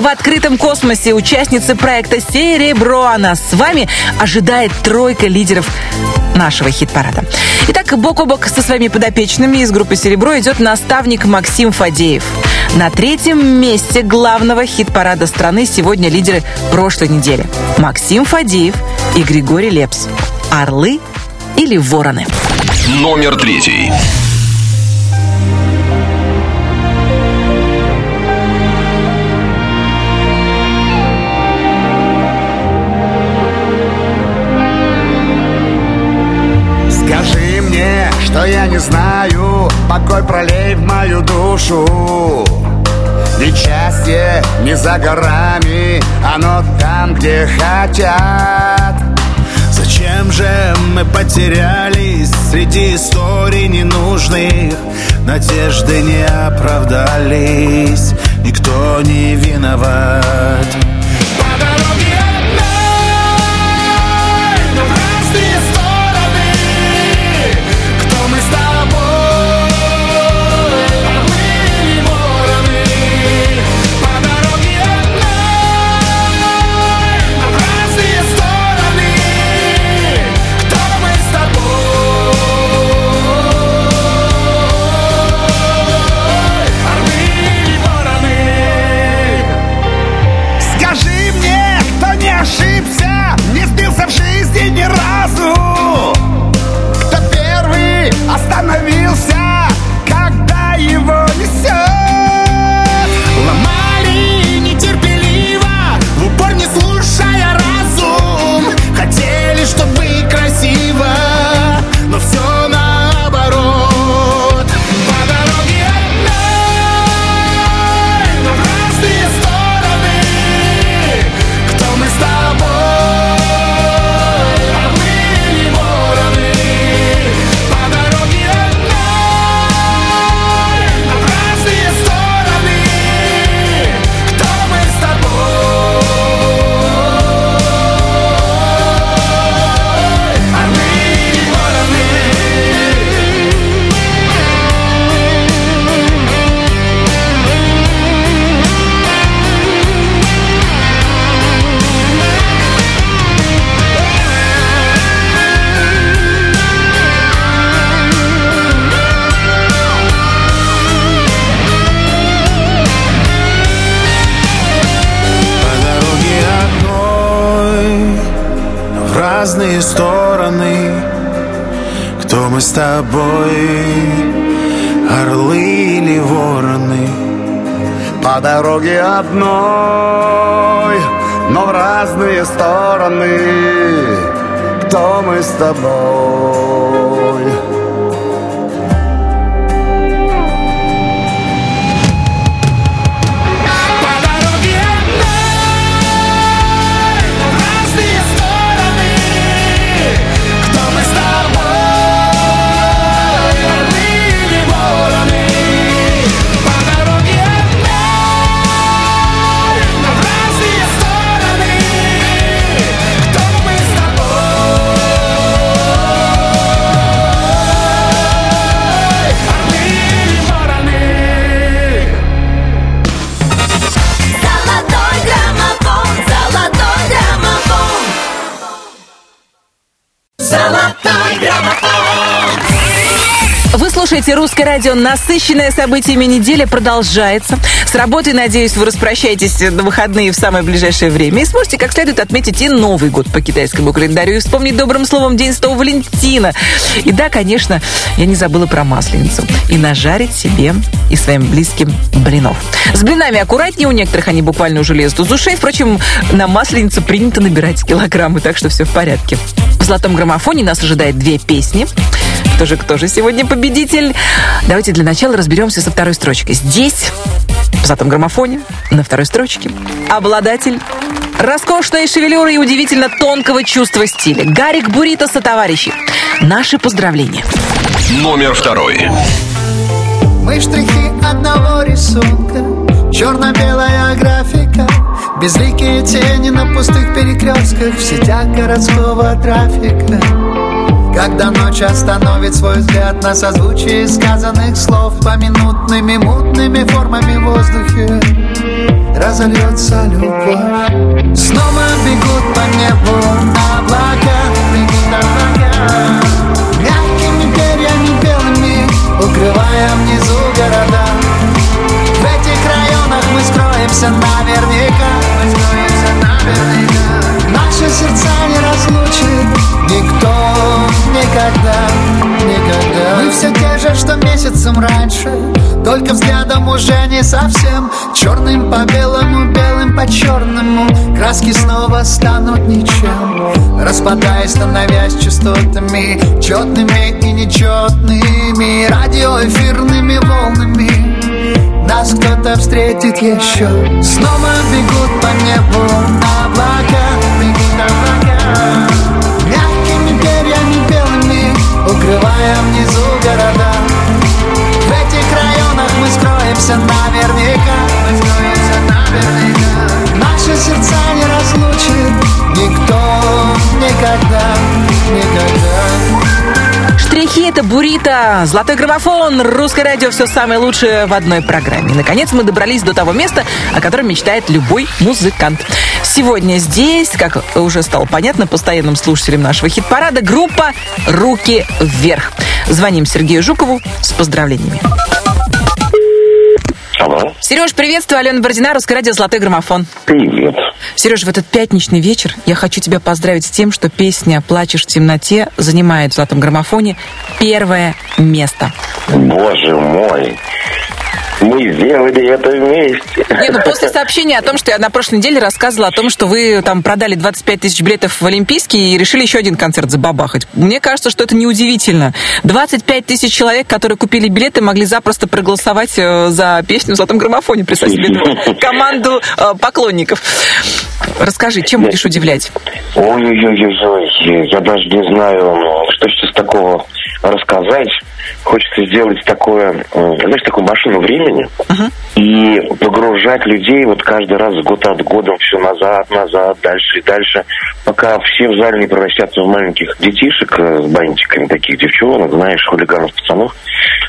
S3: в
S1: открытом космосе, участницы проекта «Серебро». Она с вами ожидает тройка лидеров нашего хит-парада. Итак, бок о бок со своими подопечными из группы «Серебро» идет наставник Максим Фадеев. На третьем месте главного хит-парада страны сегодня лидеры прошлой недели. Максим Фадеев и Григорий Лепс. «Орлы» или «Вороны».
S2: Номер третий.
S17: Что я не знаю Покой пролей в мою душу Ведь счастье не за горами Оно там, где хотят
S18: Зачем же мы потерялись среди историй ненужных? Надежды не оправдались, никто не виноват.
S1: Радио». Насыщенное событиями неделя продолжается. С работой, надеюсь, вы распрощаетесь на выходные в самое ближайшее время и сможете как следует отметить и Новый год по китайскому календарю и вспомнить добрым словом День Святого Валентина. И да, конечно, я не забыла про Масленицу. И нажарить себе и своим близким блинов. С блинами аккуратнее, у некоторых они буквально уже лезут из ушей. Впрочем, на Масленицу принято набирать килограммы, так что все в порядке. В «Золотом граммофоне» нас ожидает две песни. Кто же, кто же сегодня победитель? Давайте для начала разберемся со второй строчкой. Здесь, в золотом граммофоне, на второй строчке, обладатель роскошной шевелюры и удивительно тонкого чувства стиля. Гарик Бурито со товарищи. Наши поздравления.
S2: Номер второй.
S19: Мы штрихи одного рисунка Черно-белая графика Безликие тени на пустых перекрестках В сетях городского трафика Когда ночь остановит свой взгляд На созвучие сказанных слов Поминутными мутными формами в воздухе Разольется любовь. Снова бегут по небу облака Бегут облака Мягкими перьями белыми Укрывая внизу города. В этих районах мы скроемся наверняка Наши сердца не разлучит Никто никогда, никогда. Мы все те же, что месяцем раньше Только взглядом уже не совсем. Черным по белому, белым по черному Краски снова станут ничем. Распадаясь, становясь частотами Четными и нечетными Радиоэфирными волнами нас кто-то встретит еще. Снова бегут по небу облака Мягкими перьями белыми Укрывая внизу города В этих районах наверняка Мы скроемся наверняка Наши сердца не разлучит Никто никогда,
S1: это буррито, золотой граммофон, русское радио — все самое лучшее в одной программе. Наконец мы добрались до того места, о котором мечтает любой музыкант. Сегодня здесь, как уже стало понятно постоянным слушателям нашего хит-парада, группа «Руки вверх». Звоним Сергею Жукову с поздравлениями.
S20: Алло.
S1: Сереж, приветствую. Алена Бородина, Русское радио «Золотой граммофон».
S20: Привет.
S1: Сереж, в этот пятничный вечер я хочу тебя поздравить с тем, что песня «Плачешь в темноте» занимает в «Золотом граммофоне» первое место.
S20: Боже мой. Мы сделали это вместе.
S1: Не, ну после сообщения о том, что я на прошлой неделе рассказывала о том, что вы там продали 25 тысяч билетов в Олимпийский и решили еще один концерт забабахать. Мне кажется, что это неудивительно. 25 тысяч человек, которые купили билеты, могли запросто проголосовать э, за песню в «Золотом граммофоне». Представь себе команду э, поклонников. Расскажи, чем будешь удивлять?
S20: Ой-ой-ой-ой, я даже не знаю, что сейчас такого рассказать. Хочется сделать такое, знаешь, такую машину времени и погружать людей вот каждый раз год от года все назад, назад, дальше и дальше, пока все в зале не превратятся в маленьких детишек э, с бантиками, таких девчонок, знаешь, хулиганов, пацанов.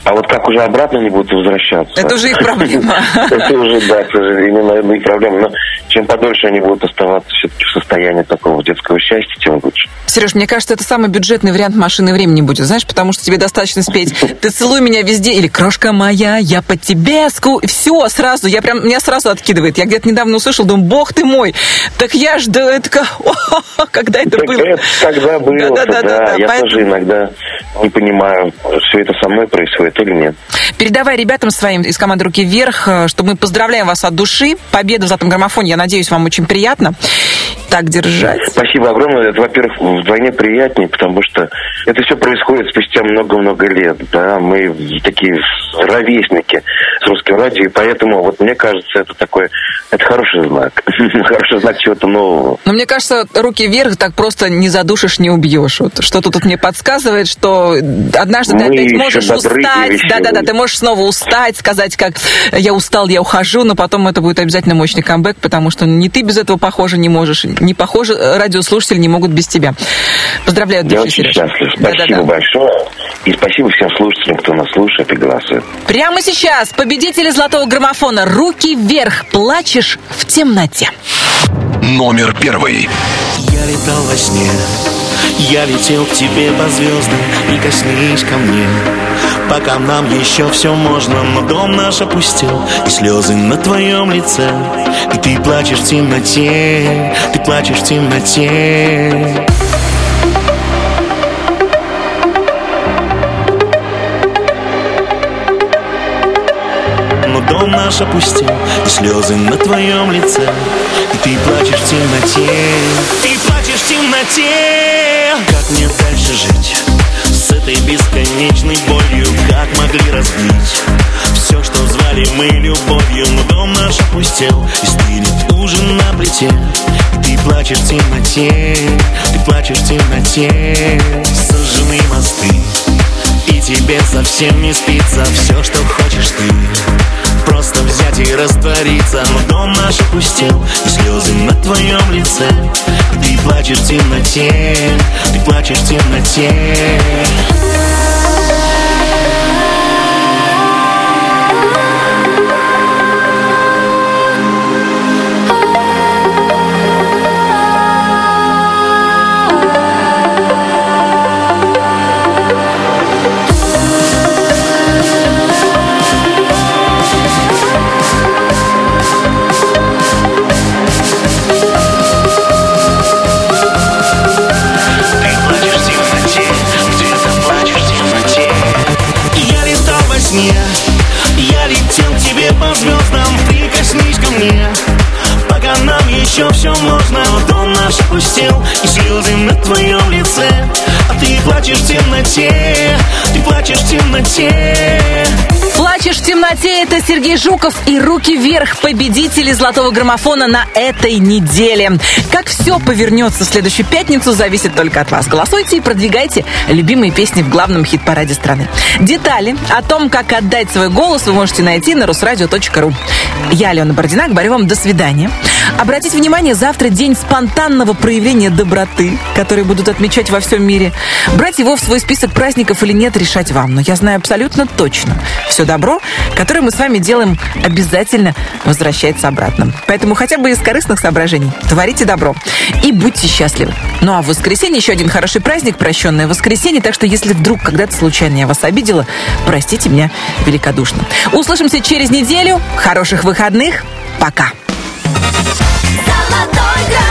S20: А вот как уже обратно они будут возвращаться...
S1: Это уже их проблема.
S20: Это уже, да, к сожалению, наверное, их проблема. Но чем подольше они будут оставаться все-таки в состоянии такого детского счастья, тем лучше.
S1: Сереж, мне кажется, это самый бюджетный вариант машины времени будет, знаешь, потому что тебе достаточно спеть Ты целуй меня везде. Или крошка моя, я по тебе ску... Все, сразу. Я прям, меня сразу откидывает. Я где-то недавно услышал, думаю, бог ты мой. Так я ж, да, это как... Когда это
S20: Так
S1: было?
S20: это тогда было, да,
S1: Да-да-да-да,
S20: Я
S1: поэтому-
S20: тоже иногда не понимаю, все это со мной происходит или нет.
S1: Передавай ребятам своим из команды «Руки вверх», э, что мы поздравляем вас от души. Победа в «Золотом граммофоне», я надеюсь, вам очень приятно. Так держать.
S20: Спасибо огромное. Это, во-первых, вдвойне приятнее, потому что это все происходит спустя много-много лет. Да, мы такие ровесники с русским радио, и поэтому вот мне кажется, это такой, это хороший знак, хороший знак чего-то нового.
S1: Но мне кажется, руки вверх так просто не задушишь, не убьешь. Вот что-то тут мне подсказывает, что однажды ты
S20: Мы
S1: опять
S20: еще
S1: можешь устать. Да-да-да, ты можешь снова устать, сказать, как я устал, я ухожу, но потом это будет обязательно мощный камбэк, потому что ни ты без этого похоже не можешь, не похоже, э, радиослушатели не могут без тебя. Поздравляю
S20: Я очень
S1: Сереж.
S20: счастлив. Спасибо
S1: Да-да-да.
S20: большое. И спасибо всем слушателям, кто нас слушает и голосует.
S1: Прямо сейчас победители золотого граммофона «Руки вверх, плачешь в темноте».
S2: Номер первый.
S11: Я летал во сне, я летел к тебе по звездам Прикоснись ко мне, пока нам еще все можно Но дом наш опустел, и слезы на твоем лице. И ты плачешь в темноте, ты плачешь в темноте. Но дом наш опустел, и слезы на твоем лице. И ты плачешь в темноте Ты плачешь в темноте. Как мне дальше жить этой бесконечной болью. Как могли разбить Все, что звали мы любовью? Но дом наш опустел И стынет ужин на плите. Ты плачешь в темноте Ты плачешь в темноте. Сожжены мосты и тебе совсем не спится. Все, что хочешь ты Просто взять и раствориться. Но дом наш опустел И слезы на твоем лице. Ты плачешь в темноте Ты плачешь в темноте сне, я летел к тебе по звездам Прикоснись ко мне, пока нам еще все можно Но дом наш опустел, и слезы на твоем лице. А ты плачешь в темноте, ты плачешь в темноте
S1: Плачешь в темноте, это Сергей Жуков и руки вверх победители золотого граммофона на этой неделе. Как все повернется в следующую пятницу, зависит только от вас. Голосуйте и продвигайте любимые песни в главном хит-параде страны. Детали о том, как отдать свой голос, вы можете найти на русрадио.ру. Я, Алена Бородина, говорю вам до свидания. Обратите внимание, завтра день спонтанного проявления доброты, который будут отмечать во всем мире. Брать его в свой список праздников или нет, решать вам. Но я знаю абсолютно точно, все добро, добро, которое мы с вами делаем, обязательно возвращается обратно. Поэтому хотя бы из корыстных соображений творите добро и будьте счастливы. Ну а в воскресенье еще один хороший праздник, прощенное воскресенье, так что если вдруг когда-то случайно я вас обидела, простите меня великодушно. Услышимся через неделю. Хороших выходных. Пока. Золотой